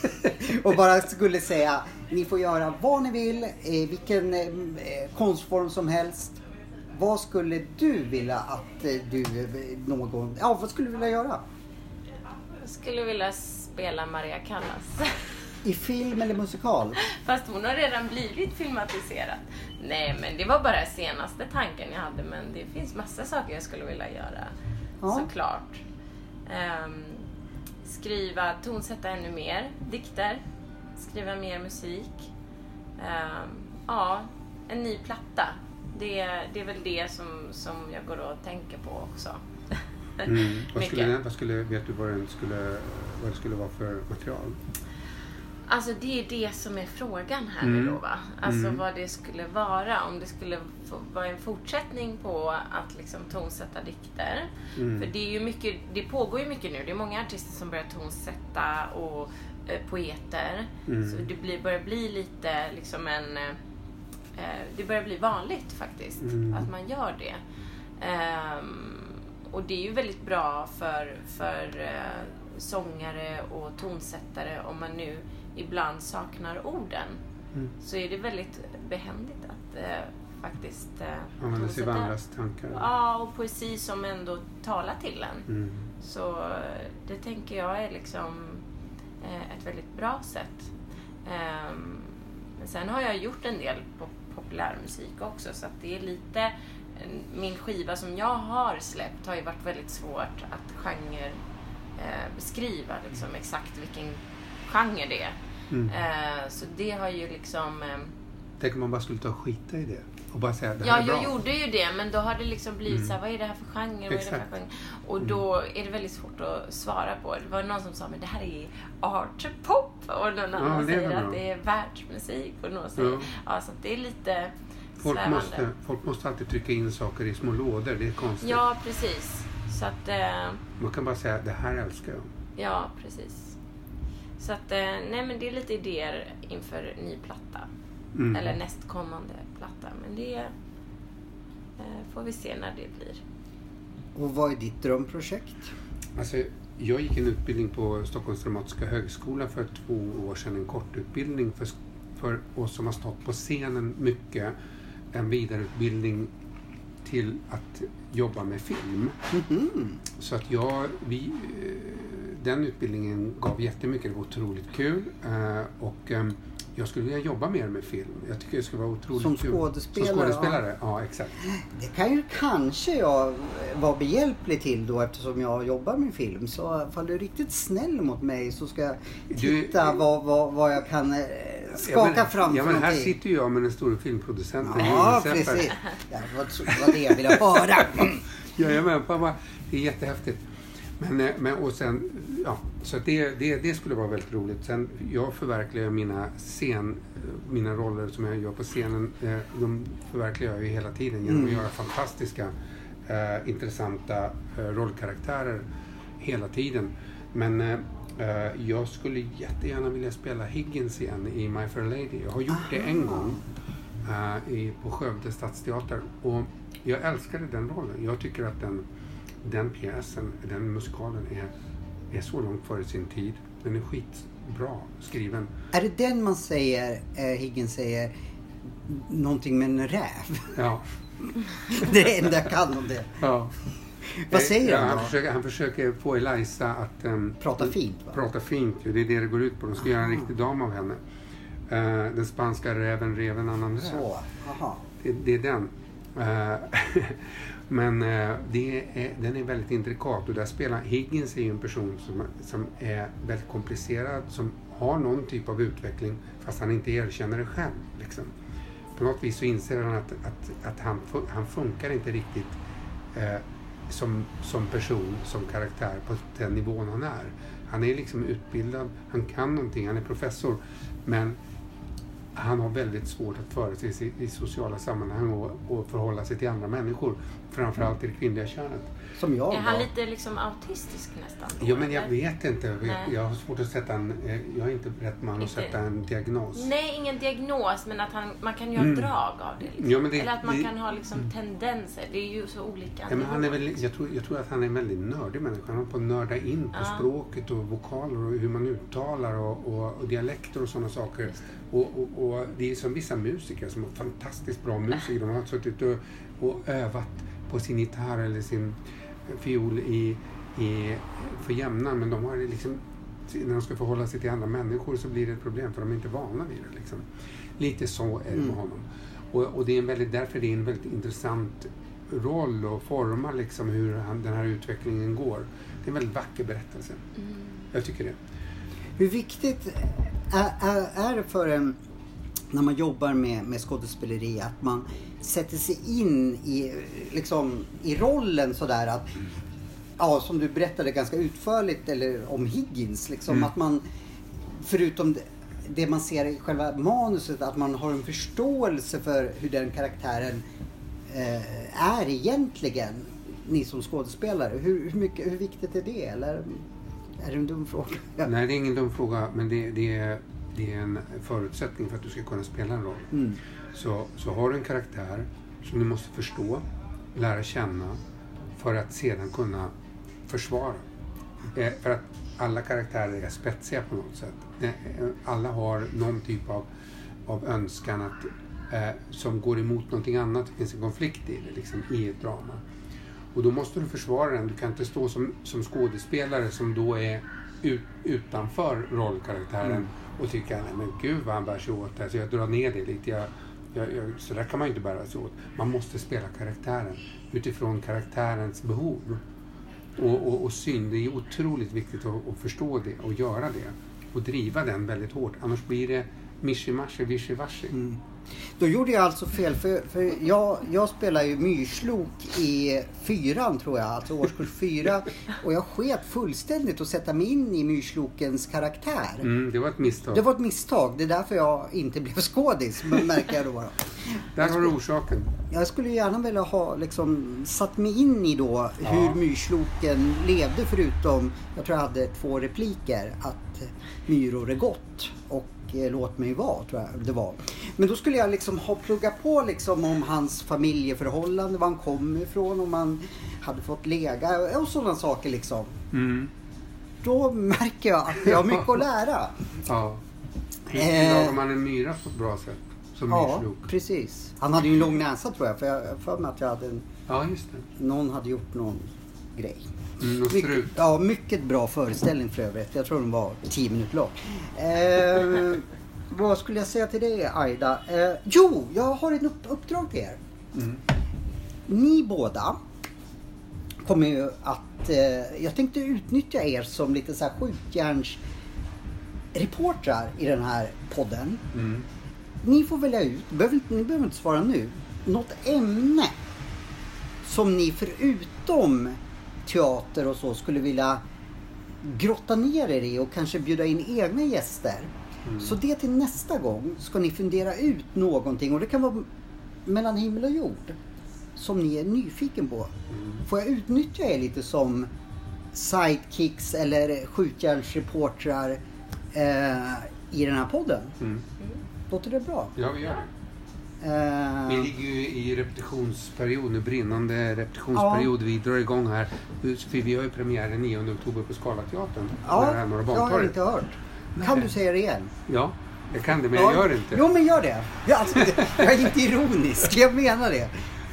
*laughs* och bara skulle säga, ni får göra vad ni vill, vilken eh, konstform som helst. Vad skulle du vilja att eh, du eh, någon, ja vad skulle du vilja göra? Skulle vilja spela Maria Callas. I film eller musikal? Fast hon har redan blivit filmatiserad. Nej, men det var bara senaste tanken jag hade. Men det finns massa saker jag skulle vilja göra. Ja. Såklart. Ehm, skriva, tonsätta ännu mer dikter. Skriva mer musik. Ehm, ja, en ny platta. Det, det är väl det som, som jag går och tänker på också. Mm. Vad, skulle, Mycket. den- vad skulle, vet du vad, den skulle, vad det skulle vara för material? Alltså det är det som är frågan här Mm. nu då va? Alltså Mm. vad det skulle vara. Om det skulle vara en fortsättning på att liksom tonsätta dikter. Mm. För det är ju mycket, det pågår ju mycket nu. Det är många artister som börjar tonsätta och eh, poeter. Mm. Så det blir, börjar bli lite liksom en... Eh, eh, det börjar bli vanligt faktiskt Mm. att man gör det. Ehm, och det är ju väldigt bra för, för eh, sångare och tonsättare om man nu ibland saknar orden. Mm. Så är det väldigt behändigt att eh, faktiskt eh, Använda sig av andras tankar? Ja, och poesi som ändå talar till en. Mm. Så eh, det tänker jag är liksom eh, ett väldigt bra sätt. Ehm, Men sen har jag gjort en del pop populärmusik också så att det är lite eh, min skiva som jag har släppt har ju varit väldigt svårt att genre eh, beskriva liksom exakt vilken genre det är. Mm. Eh, så det har ju liksom eh, Tänk om man bara skulle ta och skita i det och bara säga det här Ja, är bra. jag gjorde ju det, men då har det liksom blivit Mm. så här, vad är det här för genre? Vad är det Exakt. för genre? Och då är det väldigt svårt att svara på. Det var någon som sa, men det här är art pop. Och någon annan är säger att bra. det är världsmusik. Och någon säger, Ja. ja. så det är lite Folk måste, folk måste alltid trycka in saker i små lådor. Det är konstigt. Ja, precis. Så att, eh, Man kan bara säga det här älskar jag. ja, precis. Så att, eh, nej men det är lite idéer inför ny platta. Mm. Eller nästkommande platta. Men det eh, får vi se när det blir. Och vad är ditt drömprojekt? Alltså, jag gick en utbildning på Stockholms dramatiska högskola för två år sedan. En kortutbildning för, för oss som har stått på scenen mycket. En vidareutbildning till att jobba med film. Mhm. Så att jag, vi, eh, den utbildningen gav jättemycket. Det var otroligt kul. Eh, Och eh, jag skulle vilja jobba mer med film. Jag tycker det skulle vara otroligt Som kul. skådespelare, Som skådespelare, ja, exakt. Det kan ju kanske jag vara behjälplig till då eftersom jag jobbar med film. Så ifall du är riktigt snäll mot mig så ska jag Du- titta vad, vad, vad jag kan eh, skaka ja, men, fram Ja, men här sitter ju jag med den stora filmproducenten Ja, precis. Ja, det var, det jag ville höra. *laughs* Jajamän, pappa. Det är jättehäftigt. Men, eh, men, och sen, ja, så det, det, det skulle vara väldigt roligt. Sen, jag förverkligar mina scen, mina roller som jag gör på scenen. eh, De förverkligar jag ju hela tiden genom att Mm. göra fantastiska, eh, intressanta eh, rollkaraktärer hela tiden. Men eh, jag skulle jättegärna vilja spela Higgins igen i My Fair Lady. Jag har gjort det en gång eh, i, på Skövde stadsteater. Och jag älskade den rollen. Jag tycker att den, den pjäsen, den musikalen är, är så långt före sin tid. Den är skitbra skriven. Är det den man säger, eh, Higgins säger, någonting med en räv? Ja. *laughs* det är det enda jag kan om det. ja. Vad säger Ja, han han, då? försöker, han försöker få Eliza att... ehm, Prata fint, va? Prata fint, ju. det är det det går ut på. De ska göra en riktig dam av henne. Eh, den spanska räven rev en annan räv. Så, aha. Det, det är den. Eh, *laughs* Men eh, det är, den är väldigt intrikat och där spelar Higgins är ju en person som, som är väldigt komplicerad, som har någon typ av utveckling fast han inte erkänner det själv. Liksom. På något vis så inser han att, att, att han, han funkar inte riktigt eh, som, som person, som karaktär på den nivån han är. Han är liksom utbildad, han kan någonting, han är professor men han har väldigt svårt att föra sig i, i sociala sammanhang och, och förhålla sig till andra människor. Framförallt till det kvinnliga könet. Som jag Är han var. lite liksom autistisk nästan? Ja, men jag eller? vet inte. Jag, Nej. jag har svårt att sätta en... eh, Jag är inte rätt man att sätta en diagnos. Nej, ingen diagnos, men att han, man kan ju ha Mm. drag av det. Liksom. Men det- Eller att man det- kan ha liksom tendenser. Det är ju så olika Ja, men han är väl, jag, tror, jag tror att han är en väldigt nördig människa. Han håller på att nörda in på Ja. språket och vokaler och hur man uttalar och, och, och dialekter och sådana saker. Och, och, och det är som vissa musiker som är fantastiskt bra musiker. De har suttit och, och övat på sin gitarr eller sin fiol i, i, för jämnan men de har liksom när de ska förhålla sig till andra människor så blir det ett problem för de är inte vana vid det. Liksom. Lite så är det med honom. Och, och det är en väldigt, därför är det en väldigt intressant roll och forma liksom hur han, den här utvecklingen går. Det är en väldigt vacker berättelse. Jag tycker det. Hur viktigt är, är, är det för en, när man jobbar med, med skådespeleri, att man sätter sig in i, liksom, i rollen sådär att, ja som du berättade ganska utförligt eller om Higgins, liksom Mm. att man, förutom det, det man ser i själva manuset, att man har en förståelse för hur den karaktären eh, är egentligen, ni som skådespelare. Hur, hur, mycket, hur viktigt är det? Eller är det en dum fråga? Ja. *laughs* Nej, det är ingen dum fråga men det, det, är, det är en förutsättning för att du ska kunna spela en roll. Mm. Så, så har du en karaktär som du måste förstå, lära känna för att sedan kunna försvara. Eh, för att alla karaktärer är spetsiga på något sätt. Eh, eh, Alla har någon typ av, av önskan att, eh, som går emot någonting annat. Det finns en konflikt i det, liksom, i ett drama. Och då måste du försvara den. Du kan inte stå som, som skådespelare som då är ut, utanför rollkaraktären och tycka nej men gud vad han bär sig åt. Alltså jag drar ner det lite. Jag, jag, jag, så där kan man ju inte bära sig åt. Man måste spela karaktären utifrån karaktärens behov och, och, och syn. Det är otroligt viktigt att, att förstå det och göra det. Och driva den väldigt hårt. Annars blir det mishi-mashi, Mm. Då gjorde jag alltså fel för, för jag, jag spelar ju myrslok i fyran tror jag, alltså årskurs fyra. Och jag sket fullständigt att sätta mig in i myrslokens karaktär. Mm, det var ett misstag. Det var ett misstag. Det är därför jag inte blev skådis, märker jag då. Där har du orsaken. Jag skulle gärna vilja ha liksom, satt mig in i då hur myrsloken levde förutom, jag tror jag hade två repliker, att myror är gott och låt mig vara, tror jag det var. Men då skulle jag liksom ha pluggat på liksom om hans familjeförhållande, var han kom ifrån, om han hade fått lega och sådana saker liksom. Mm. Då märker jag att jag har mycket att lära. *laughs* Ja. Hur Eh. lagar man en myra på ett bra sätt? Som Ja, myrslok? precis. Han hade ju en lång näsa tror jag, för jag för mig att jag hade en, Ja, just det. någon hade gjort någon grej. Mm, Mycket, ja, mycket bra föreställning för övrigt. Jag tror den var 10 minuter lång. Eh, vad skulle jag säga till dig Aida? Eh, jo, jag har ett upp, uppdrag till er. Mm. Ni båda kommer ju att... Eh, jag tänkte utnyttja er som lite så här skjutjärnsreportrar i den här podden. Mm. Ni får välja ut, behöver ni behöver inte svara nu, något ämne som ni förutom teater och så skulle vilja grotta ner er i och kanske bjuda in egna gäster. Så det till nästa gång ska ni fundera ut någonting och det kan vara mellan himmel och jord som ni är nyfiken på. Får jag utnyttja er lite som sidekicks eller skjutjärnsreportrar eh, i den här podden. Mm. Låter det bra? Ja, vi gör det. Eh, Vi ligger ju i repetitionsperiod nu, brinnande repetitionsperiod. Vi drar igång här. För vi har ju premiär den 9 oktober på Scalateatern. ja, Nära Norra jag har inte hört. Kan du säga det igen? Ja, jag kan det men jag Ja, gör det inte. Jo, men gör det. Ja, Alltså, jag är inte ironisk, jag menar det.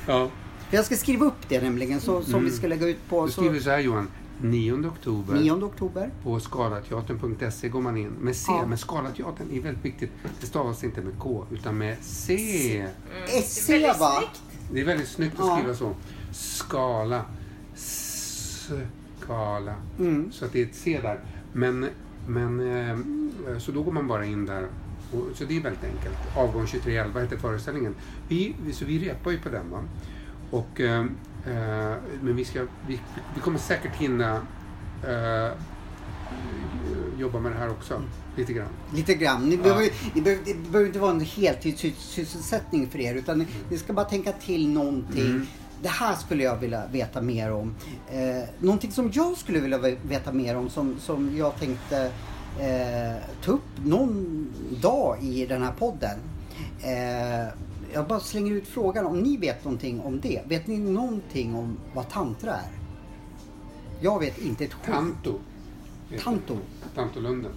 Ja. Jag ska skriva upp det nämligen, så, som Mm. vi ska lägga ut på Du så, skriver så här Johan. 9 oktober 9 oktober. på skalateatern.se går man in med C. Ja. Men Skalateatern är väldigt viktigt. Det stavas inte med K utan med C. SC Mm. väldigt va? Det är väldigt snyggt att Ja. skriva så. Skala. Skala. Mm. Så att det är ett C där. Men, men eh, så då går man bara in där. Så det är väldigt enkelt. Avgång 2311 heter föreställningen. Vi, vi, så vi repar ju på den va. Och, eh, men vi, ska, vi, vi kommer säkert hinna eh, jobba med det här också. Lite grann. Lite grann. Ni Ja. behöver, ni behöver, det behöver inte vara en heltidssysselsättning för er utan ni, ni ska bara tänka till någonting. Mm. Det här skulle jag vilja veta mer om. Eh, någonting som jag skulle vilja ve- veta mer om som, som jag tänkte eh, ta upp någon dag i den här podden. Eh, jag bara slänger ut frågan om ni vet någonting om det. Vet ni någonting om vad tantra är? Jag vet inte ett skit. Tanto. Tanto. Tantolunden.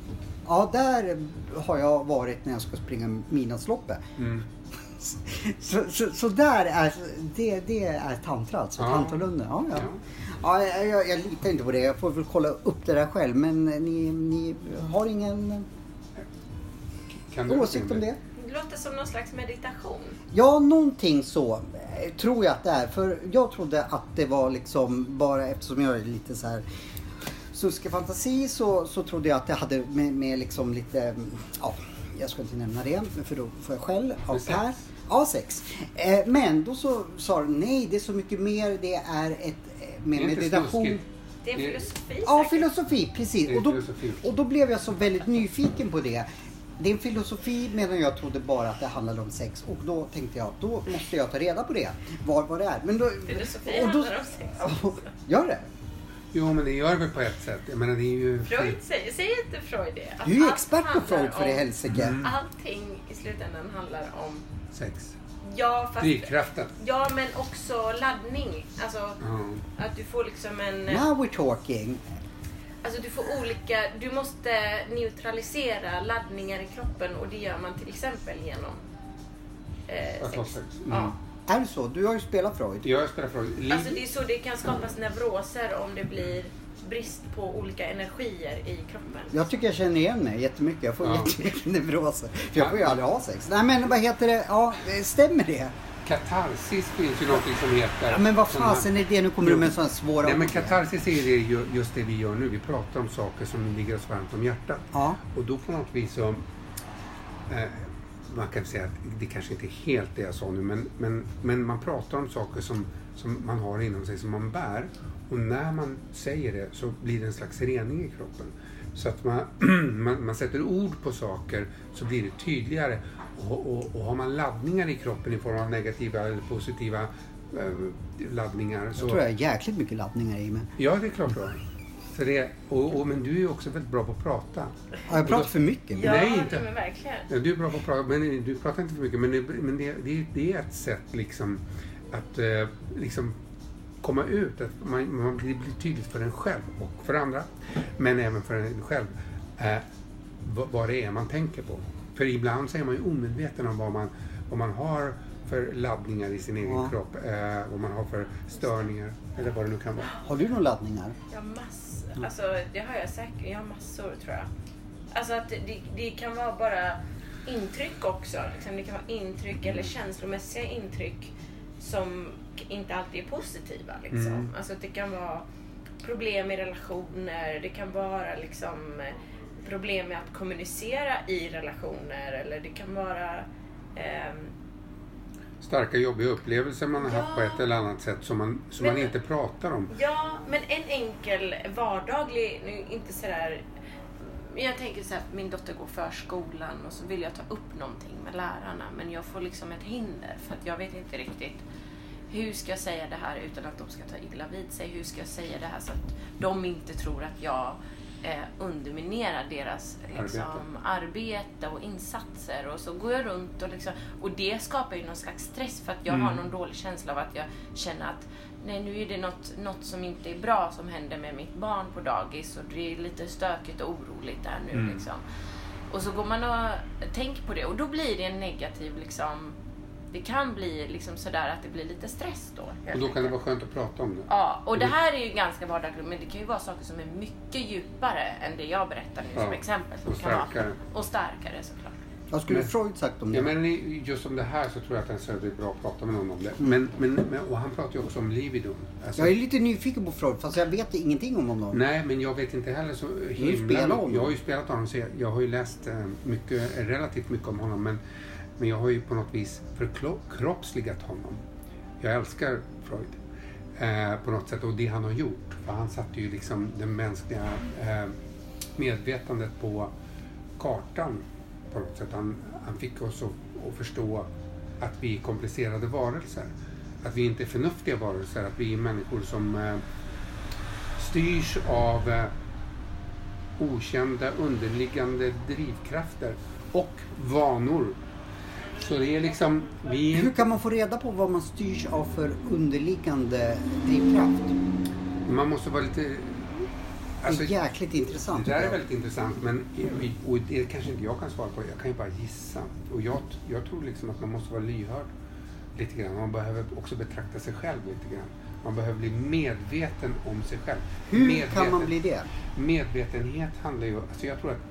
Ja, där har jag varit när jag ska springa midnattsloppet. Mm. *laughs* Så, så, så där är det, det är tantra alltså, Ja. tantolunden. Ja, ja. Ja. ja jag, jag, litar inte på det, jag får väl kolla upp det där själv. Men ni, ni har ingen Kan åsikt om det? Låter som någon slags meditation. Ja, någonting så eh, tror jag att det är. För jag trodde att det var liksom bara eftersom jag är lite så här fantasi så, så trodde jag att det hade med, med liksom lite, mm, ja, jag ska inte nämna det för då får jag skäll av? Per. Ja, sex. Eh, men då så sa de nej, det är så mycket mer. Det är ett eh, med Det är inte meditation. snuskigt. Det är filosofi Ja, säkert. filosofi, Det precis. Och då, filosofi. och då blev jag så väldigt nyfiken på det. Det är en filosofi medan jag trodde bara att det handlade om sex. Och då tänkte jag, då måste jag ta reda på det. Vad, vad det är. Men då, Filosofi och då- handlar om sex. Gör det? Jo, men det gör det väl på ett sätt. Jag menar, det är ju... Freud säger, säger inte Freud det? Att Du är ju allt expert på handlar Freud för i om- helsike. Mm. Allting i slutändan handlar om, Sex. ja fast, Drivkraften. ja men också laddning. Alltså Ja. att du får liksom en, Now we're talking. Alltså du får olika, du måste neutralisera laddningar i kroppen och det gör man till exempel genom eh, sex. Mm. Ja. Är det så? Du har ju spelat Freud. Jag spelar Freud. Liv... Alltså det är så det kan skapas neuroser om det blir brist på olika energier i kroppen. Jag tycker jag känner igen mig jättemycket. Jag får Ja. jättemycket *laughs* neuroser. För jag får ju aldrig ha sex. Nej men vad heter det? Ja, eh, stämmer det? Katarsis finns ju någonting som heter... Ja, men vad fasen är det? Nu kommer du med sådana svåra Nej men katarsis är ju just det vi gör nu. Vi pratar om saker som ligger oss varmt om hjärtat. Ja. Och då på något vis så... Eh, man kan säga att det kanske inte är helt det jag sa nu men, men, men man pratar om saker som, som man har inom sig som man bär. Och när man säger det så blir det en slags rening i kroppen. Så att man, *clears throat* man, man sätter ord på saker så blir det tydligare. Och, och, och har man laddningar i kroppen i form av negativa eller positiva eh, laddningar så... Jag tror jag har jäkligt mycket laddningar i mig. Ja, det är klart du har. Så det, och, och, men du är också väldigt bra på att prata. Har jag pratat för mycket? Ja, Nej, inte. men verkligen. Du är bra på att prata, men du pratar inte för mycket. Men, det, men det, det, det är ett sätt liksom att eh, liksom komma ut. Att man, man blir, blir tydligt för en själv och för andra. Men även för en själv. Eh, vad, vad det är man tänker på. För ibland så är man ju omedveten om vad man, vad man har för laddningar i sin egen Ja. kropp. Eh, vad man har för störningar. Eller vad det nu kan vara. Har du några laddningar? Jag har massor. Alltså det har jag säkert. Jag har massor tror jag. Alltså att det, det kan vara bara intryck också. Liksom. Det kan vara intryck eller känslomässiga intryck som inte alltid är positiva. Liksom. Mm. Alltså det kan vara problem i relationer. Det kan vara liksom eh, problem med att kommunicera i relationer. Eller det kan vara ehm, starka jobbiga upplevelser man har haft på Ja. ett eller annat sätt som man, som Men- man inte pratar om. Ja, men en enkel vardaglig, nu inte sådär jag tänker så här, min dotter går förskolan och så vill jag ta upp någonting med lärarna men jag får liksom ett hinder för att jag vet inte riktigt hur ska jag säga det här utan att de ska ta illa vid sig? Hur ska jag säga det här så att de inte tror att jag eh, underminerar deras liksom, arbete. och insatser. Och så går jag runt och liksom, och det skapar ju någon slags stress för att jag Mm. har någon dålig känsla av att jag känner att nej nu är det något, något som inte är bra som händer med mitt barn på dagis och det är lite stökigt och oroligt där nu Mm. liksom. Och så går man och tänker på det och då blir det en negativ liksom det kan bli liksom sådär att det blir lite stress då. Och då kan det vara skönt att prata om det. Ja, och det här är ju ganska vardagligt men det kan ju vara saker som är mycket djupare än det jag berättar nu som Ja, exempel. Som och kan vara- starkare. Och starkare såklart. Vad skulle Men- Freud sagt om det? Ja, men just om det här så tror jag att en Söder är bra att prata med någon om det. Mm. Men, men, men, och han pratar ju också om lividon. Alltså, Jag är lite nyfiken på Freud fast jag vet ingenting om honom. Nej, men jag vet inte heller så himla honom. Jag har ju spelat honom så jag, jag har ju läst eh, mycket, relativt mycket om honom. Men, men jag har ju på något vis förkroppsligat honom. Jag älskar Freud eh, på något sätt och det han har gjort. För han satte ju liksom det mänskliga eh, medvetandet på kartan på något sätt. Han, han fick oss att, att förstå att vi är komplicerade varelser. Att vi inte är förnuftiga varelser, att vi är människor som eh, styrs av eh, okända underliggande drivkrafter och vanor. Så det är liksom, vi, Hur kan man få reda på vad man styrs av för underliggande drivkraft? man måste vara lite... Alltså, det är jäkligt intressant. Det där är väldigt intressant men och det kanske inte jag kan svara på. Jag kan ju bara gissa. Och jag, jag tror liksom att man måste vara lyhörd lite grann. Man behöver också betrakta sig själv lite grann. Man behöver bli medveten om sig själv. Hur medveten, kan man bli det? Medvetenhet handlar ju... Alltså jag tror att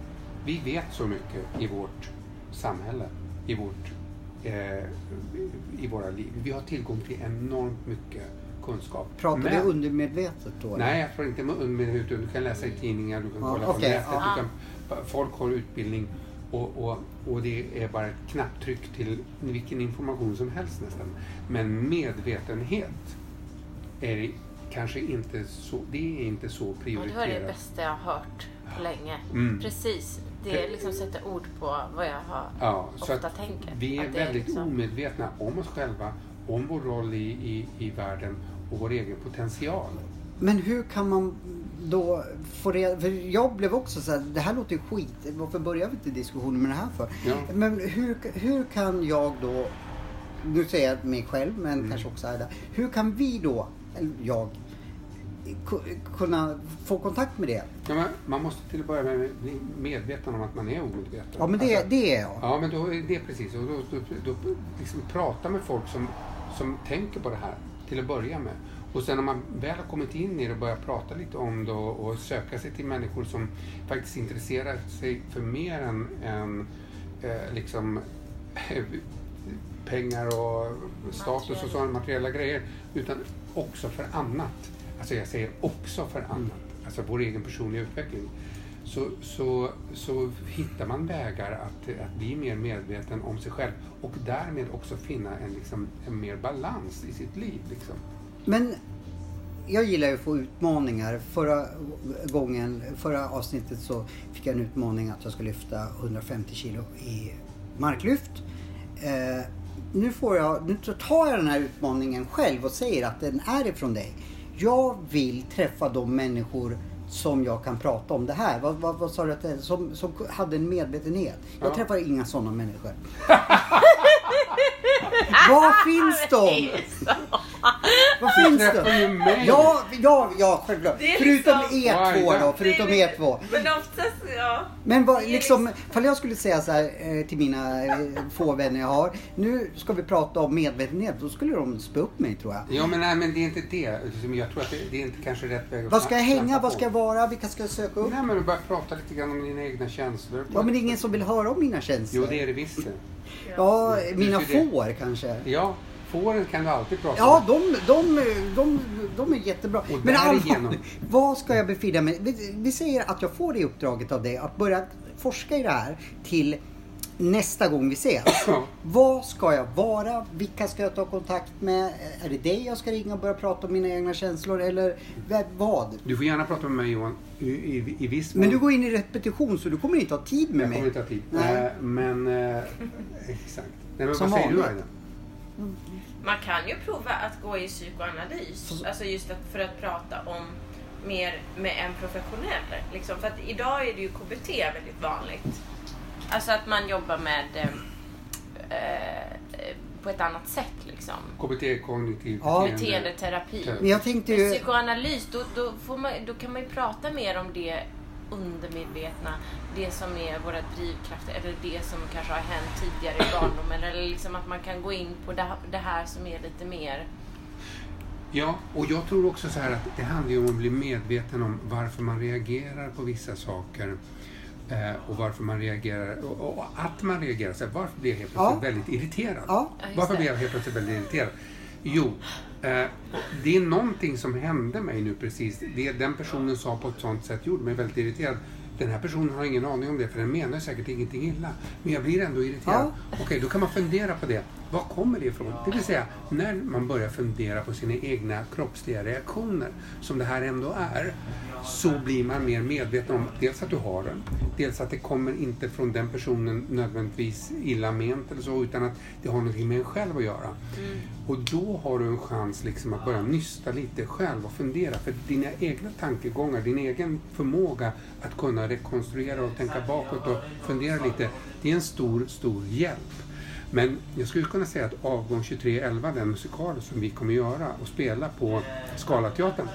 vi vet så mycket i vårt samhälle, i, vårt, eh, i våra liv. Vi har tillgång till enormt mycket kunskap. Pratar Men- vi undermedvetet då? Nej, jag tror inte med underminuten. Du kan läsa i tidningar, du kan Ja, kolla på okej, nätet. ja. Du kan, folk har utbildning och, och, och det är bara ett knapptryck till vilken information som helst nästan. Men medvetenhet är det kanske inte så, det är inte så Ja, det var det prioriterat. bästa jag har hört på länge. Mm. Precis. Det liksom sätter ord på vad jag har Ja, så ofta att tänker. vi är är väldigt liksom- omedvetna om oss själva, om vår roll i, i, i världen och vår egen potential. Men hur kan man då få reda För jag blev också så här, det här låter ju skit. Varför börjar vi inte diskussionen med det här för? Ja. Men hur, hur kan jag då, nu säger jag mig själv men Mm. kanske också Aida. Hur kan vi då, eller jag, kunna få kontakt med det? Ja, men man måste till att börja med bli medveten om att man är omedveten. Ja men det, Alltså, det är jag. Ja, men då är det precis. Och då, då, då liksom prata med folk som, som tänker på det här till att börja med. Och sen när man väl har kommit in i det och börjar prata lite om det och, och söka sig till människor som faktiskt intresserar sig för mer än, än eh, liksom *laughs* pengar och status och sådana materiella grejer. Utan också för annat. Alltså jag säger också för annat. Alltså vår egen personliga utveckling. Så, så, så hittar man vägar att, att bli mer medveten om sig själv och därmed också finna en, liksom, en mer balans i sitt liv. Liksom. Men jag gillar ju att få utmaningar. Förra gången, förra avsnittet så fick jag en utmaning att jag ska lyfta 150 kilo i marklyft. Eh, nu, får jag, nu tar jag den här utmaningen själv och säger att den är ifrån dig. Jag vill träffa de människor som jag kan prata om det här. Vad, vad, vad sa du att det? Som, som hade en medvetenhet. Jag Ja. träffar inga sådana människor. *laughs* Var finns de? Var finns träffar de? ju mig. Ja, ja, ja självklart. Det är Förutom liksom- er två då. Förutom er två. Men oftast, ja. Men vad, Det är liksom, ifall jag skulle säga så här eh, till mina eh, få vänner jag har. Nu ska vi prata om medvetenhet. Då skulle de spö upp mig tror jag. Ja, men, nej, men det är inte det. Liksom, Jag tror att det, det är inte kanske rätt väg att Vad ska jag hänga? klampa Vad på. ska jag vara? Vilka ska jag söka upp? Nej, men du börjar prata lite grann om dina egna känslor. Ja, men det är ingen som vill höra om mina Jo, känslor. det är det visst det. Ja, mina ser det. får kanske. Ja, fåren kan du alltid prata Ja, om. de, de, de, de är jättebra. Och Men därigenom- allvarligt, vad ska jag befinna mig vi, vi säger att jag får det uppdraget av dig att börja forska i det här till nästa gång vi ses. *clears throat* Ja. Vad ska jag vara? Vilka ska jag ta kontakt med? Är det dig jag ska ringa och börja prata om mina egna känslor? Eller vad? Du får gärna prata med mig Johan, i, i, i viss mån. Men du går in i repetition så du kommer inte ha tid med Jag mig. kommer inte ha tid. Nej. Eh, men, eh, exakt. Nej, men Som vad säger du vanligt. Aida? Man kan ju prova att gå i psykoanalys. Alltså just att, för att prata om mer med en professionell. Liksom. För att idag är det ju KBT väldigt vanligt. Alltså att man jobbar med eh, eh, på ett annat sätt liksom. KBT, kognitiv Ja. beteende. Beteendeterapi. Men jag tänkte ju... Psykoanalys, då, då, får man, då kan man ju prata mer om det undermedvetna, det som är våra drivkrafter eller det som kanske har hänt tidigare i barndomen. Eller liksom att man kan gå in på det, här som är lite mer... Ja, och jag tror också så här att det handlar ju om att bli medveten om varför man reagerar på vissa saker. Eh, och varför man reagerar, och, att man reagerar. Så här, varför blir jag helt plötsligt Ja. väldigt irriterad? Ja. Varför blir jag helt plötsligt väldigt irriterad? Jo, eh, det är någonting som hände mig nu precis. Det den personen sa på ett sånt sätt gjorde mig väldigt irriterad. Den här personen har ingen aning om det, för den menar säkert ingenting illa. Men jag blir ändå irriterad. Okej, då kan man fundera på det. Var kommer det ifrån? Det vill säga, när man börjar fundera på sina egna kroppsliga reaktioner, som det här ändå är, så blir man mer medveten om dels att du har den, dels att det kommer inte från den personen nödvändigtvis illa ment eller så, utan att det har någonting med en själv att göra. Och då har du en chans liksom att börja nysta lite själv och fundera. För dina egna tankegångar, din egen förmåga att kunna rekonstruera och tänka bakåt och fundera lite, det är en stor, stor hjälp. Men jag skulle kunna säga att avgång 2311, den musikal som vi kommer göra och spela på Scalateatern,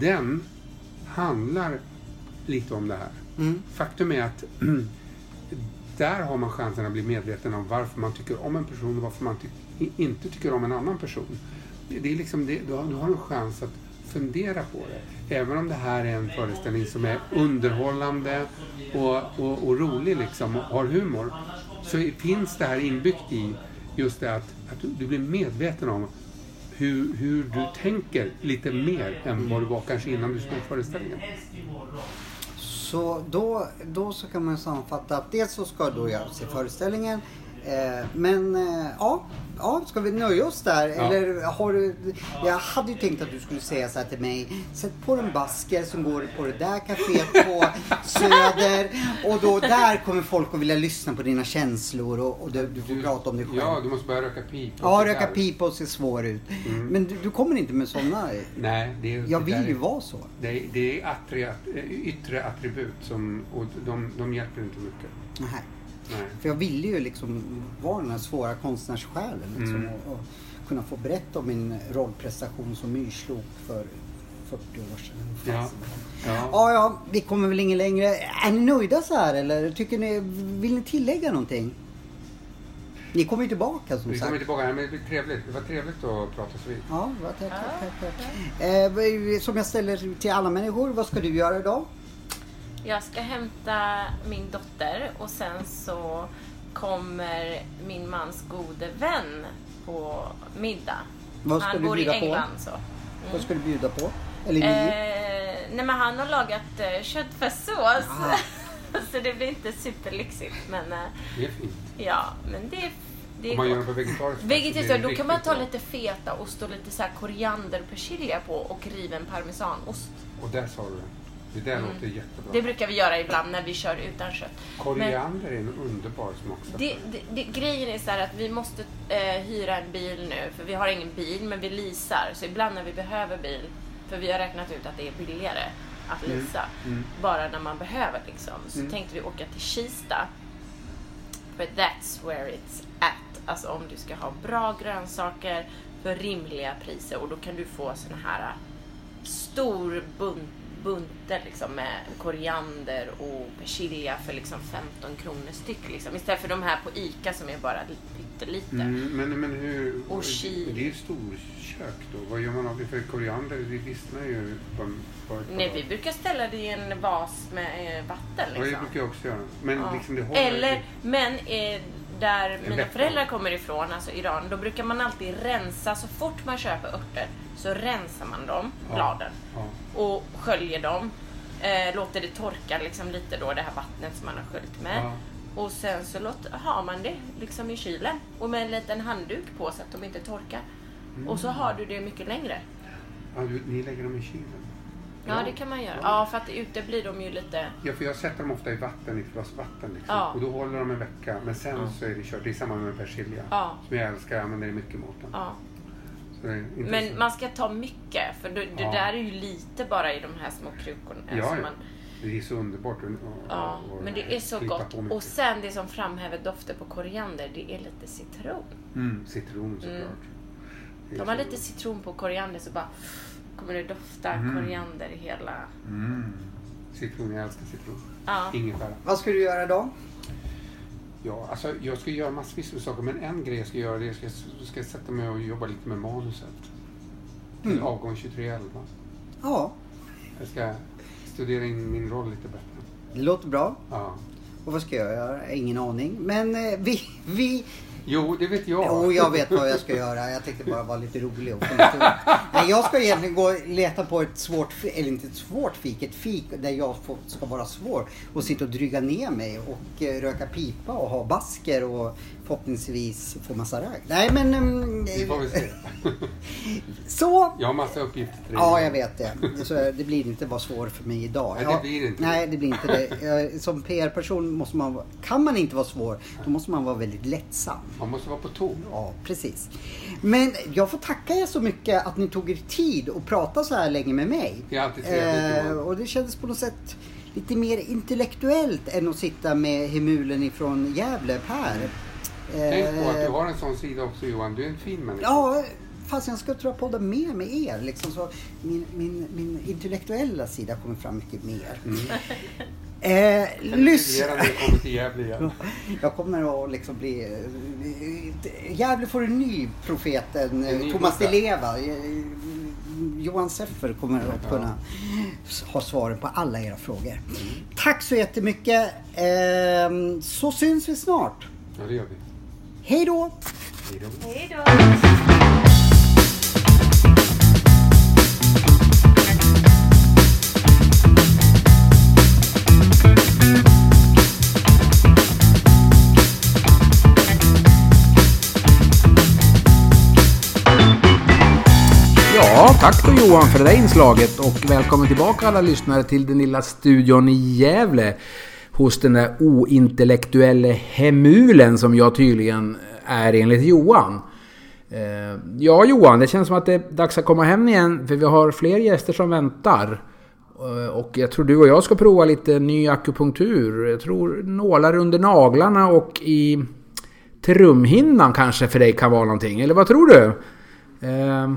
den handlar lite om det här. Mm. Faktum är att *clears throat* där har man chansen att bli medveten om varför man tycker om en person och varför man ty- inte tycker om en annan person. Det är liksom det, du, har, du har en chans att fundera på det. Även om det här är en föreställning som är underhållande och, och, och rolig liksom, och har humor, så finns det här inbyggt i just det att, att du, blir medveten om hur, hur du tänker lite mer än vad du var kanske innan du såg föreställningen. Så då, då så kan man sammanfatta att dels så ska då jag se föreställningen. Eh, men eh, ja, ja, ska vi nöja oss där? Ja. Eller har du... Jag hade ju tänkt att du skulle säga så här till mig. Sätt på en basker som går på det där kaféet på *laughs* Söder. Och då där kommer folk att vilja lyssna på dina känslor och, och du, du får prata om dig själv. Ja, du måste börja röka pipa. Ja, röka pipa och se svår ut. Men du, du kommer inte med sådana. Nej, det är, Jag vill ju är, vara så. Det är, det är attri, yttre attribut som, och de, de hjälper inte mycket. Nej. Nej. För jag ville ju liksom vara den här svåra konstnärssjälen. Liksom, Mm. och, och kunna få berätta om min rollprestation som myrslok för 40 år sedan. Ja. Ja. Ja, ja, vi kommer väl ingen längre. Är ni nöjda så här eller tycker ni, vill ni tillägga någonting? Ni kommer ju tillbaka som Vi sagt. kommer tillbaka, men det blir trevligt. Det var trevligt att prata så vid. Ja, tack, tack, tack, tack. Eh, som jag ställer till alla människor, vad ska du göra idag? Jag ska hämta min dotter och sen så kommer min mans gode vän på middag. Vad ska han du bor i bjuda på? England så. Vad ska du bjuda på? Eller ni? Eh, nej men han har lagat eh, köttfärssås. Ah. *laughs* så det blir inte superlyxigt men eh, Det är fint. ja, men det, det är Om man gör det på vegetariskt Vegetariskt, då kan man ta lite fetaost och lite så här koriander och persilja på och riven parmesanost. Och där sa du det. Det där låter jättebra. Mm. Det brukar vi göra ibland när vi kör utan kött. Men- Koriander är en underbar smaksättare. Det, det, det, grejen är så här att vi måste eh, hyra en bil nu, för vi har ingen bil, men vi leasar. Så ibland när vi behöver bil, för vi har räknat ut att det är billigare att Mm. leasa, bara när man behöver liksom. Så Mm. tänkte vi åka till Kista. För that's where it's at. Alltså om du ska ha bra grönsaker för rimliga priser och då kan du få såna här stor bunt bunter liksom med koriander och persilja för liksom 15 kronor styck. Liksom. Istället för de här på ICA som är bara pyttelite. Mm, men, men hur... Och chili. Det är ju storkök då. Vad gör man av det? För koriander, det vissnar ju på på ett Nej, vi brukar ställa det i en vas med eh, vatten. Ja, det Liksom. brukar jag också göra. Men Ja. liksom det håller Eller, men eh, där mina föräldrar kommer ifrån, alltså Iran, då brukar man alltid rensa. Så fort man köper örter så rensar man dem, Ja. bladen, Ja. och sköljer dem. Eh, låter det torka liksom lite då, det här vattnet som man har sköljt med. Ja. Och sen så låter, har man det liksom i kylen och med en liten handduk på så att de inte torkar. Och så har du det mycket längre. Ja, du, ni lägger dem i kylen? Ja, det kan man göra. Ja, för att ute blir de ju lite... Ja, för jag sätter dem ofta i vatten, i ett glas vatten. Liksom. Ja. Och då håller de en vecka. Men sen så är det kört. Det är samma med persilja. Ja. Som jag älskar, jag använder det mycket i maten. Ja. Men man ska ta mycket, för det, det Ja. där är ju lite bara i de här små krukorna. Ja, ja. man, Det är så underbart att- ja, att men det är så gott. Och sen det som framhäver doften på koriander, det är lite citron. Mm, citron såklart. Mm. Man så- lite citron på koriander så bara kommer det dofta Mm. koriander i hela... Mm. Citron, jag älskar citron. Ja. Ingefära. Vad ska du göra då? Ja, alltså jag ska göra massvis med saker, men en grej jag ska göra det är att jag ska, ska sätta mig och jobba lite med manuset. Till Mm. avgång 2311. Ja, Jag ska studera in min roll lite bättre. det låter bra. Ja. Och vad ska jag göra? Ingen aning. Men eh, vi, vi... Jo, det vet jag. Jo, jag vet vad jag ska göra. Jag tänkte bara vara lite rolig och lite... Nej, jag ska egentligen gå och leta på ett svårt, eller inte ett svårt fik, ett fik där jag får, ska vara svår och sitta och dryga ner mig och eh, röka pipa och ha basker och förhoppningsvis få massa ragg. Nej, men... mm, Vi får väl se. *laughs* Så Jag har massa uppgifter till dig. Ja, jag vet det. Så det blir inte vara svår för mig idag. Nej, det blir inte Nej, det blir inte det. Som PR-person måste man kan man inte vara svår, då måste man vara väldigt lättsam. Man måste vara på tå. Ja, precis. Men jag får tacka er så mycket att ni tog er tid och prata så här länge med mig. Det är alltid trevligt, Johan. och det kändes på något sätt lite mer intellektuellt än att sitta med hemulen ifrån Gävle, Per. Tänk på att Eh, du har en sån sida också Johan. Du är en fin människa. Ja, fast jag tror jag podda mer med er. Liksom, så min, min, min intellektuella sida kommer fram mycket mer. Mm. Eh, lys- Studera när du kommer till Gävle igen. *laughs* jag kommer att liksom bli... eh, Gävle får en ny profeten, En ny eh, Thomas Di. Leva. Eh, Johan Seffer kommer att kunna ha svaren på alla era frågor. Tack så jättemycket. Eh, så syns vi snart. Ja, det gör vi. Hej då! Hej då. Ja, tack då Johan för det där inslaget och välkommen tillbaka alla lyssnare till den lilla studion i Gävle. Hos den där ointellektuelle hemulen som jag tydligen är enligt Johan. Eh, ja Johan, det känns som att det är dags att komma hem igen för vi har fler gäster som väntar. Eh, och jag tror du och jag ska prova lite ny akupunktur. Jag tror nålar under naglarna och i trumhinnan kanske för dig kan vara någonting. Eller vad tror du? Eh,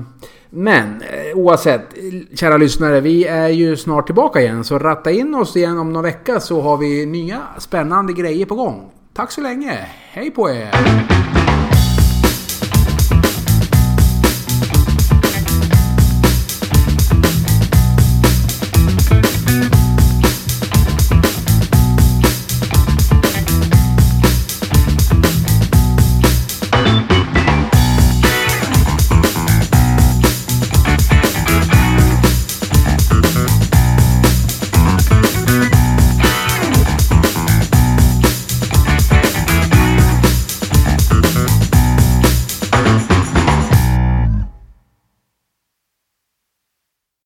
men eh, oavsett, kära lyssnare, vi är ju snart tillbaka igen. Så ratta in oss igen om någon vecka så har vi nya spännande grejer på gång. Tack så länge, hej på er!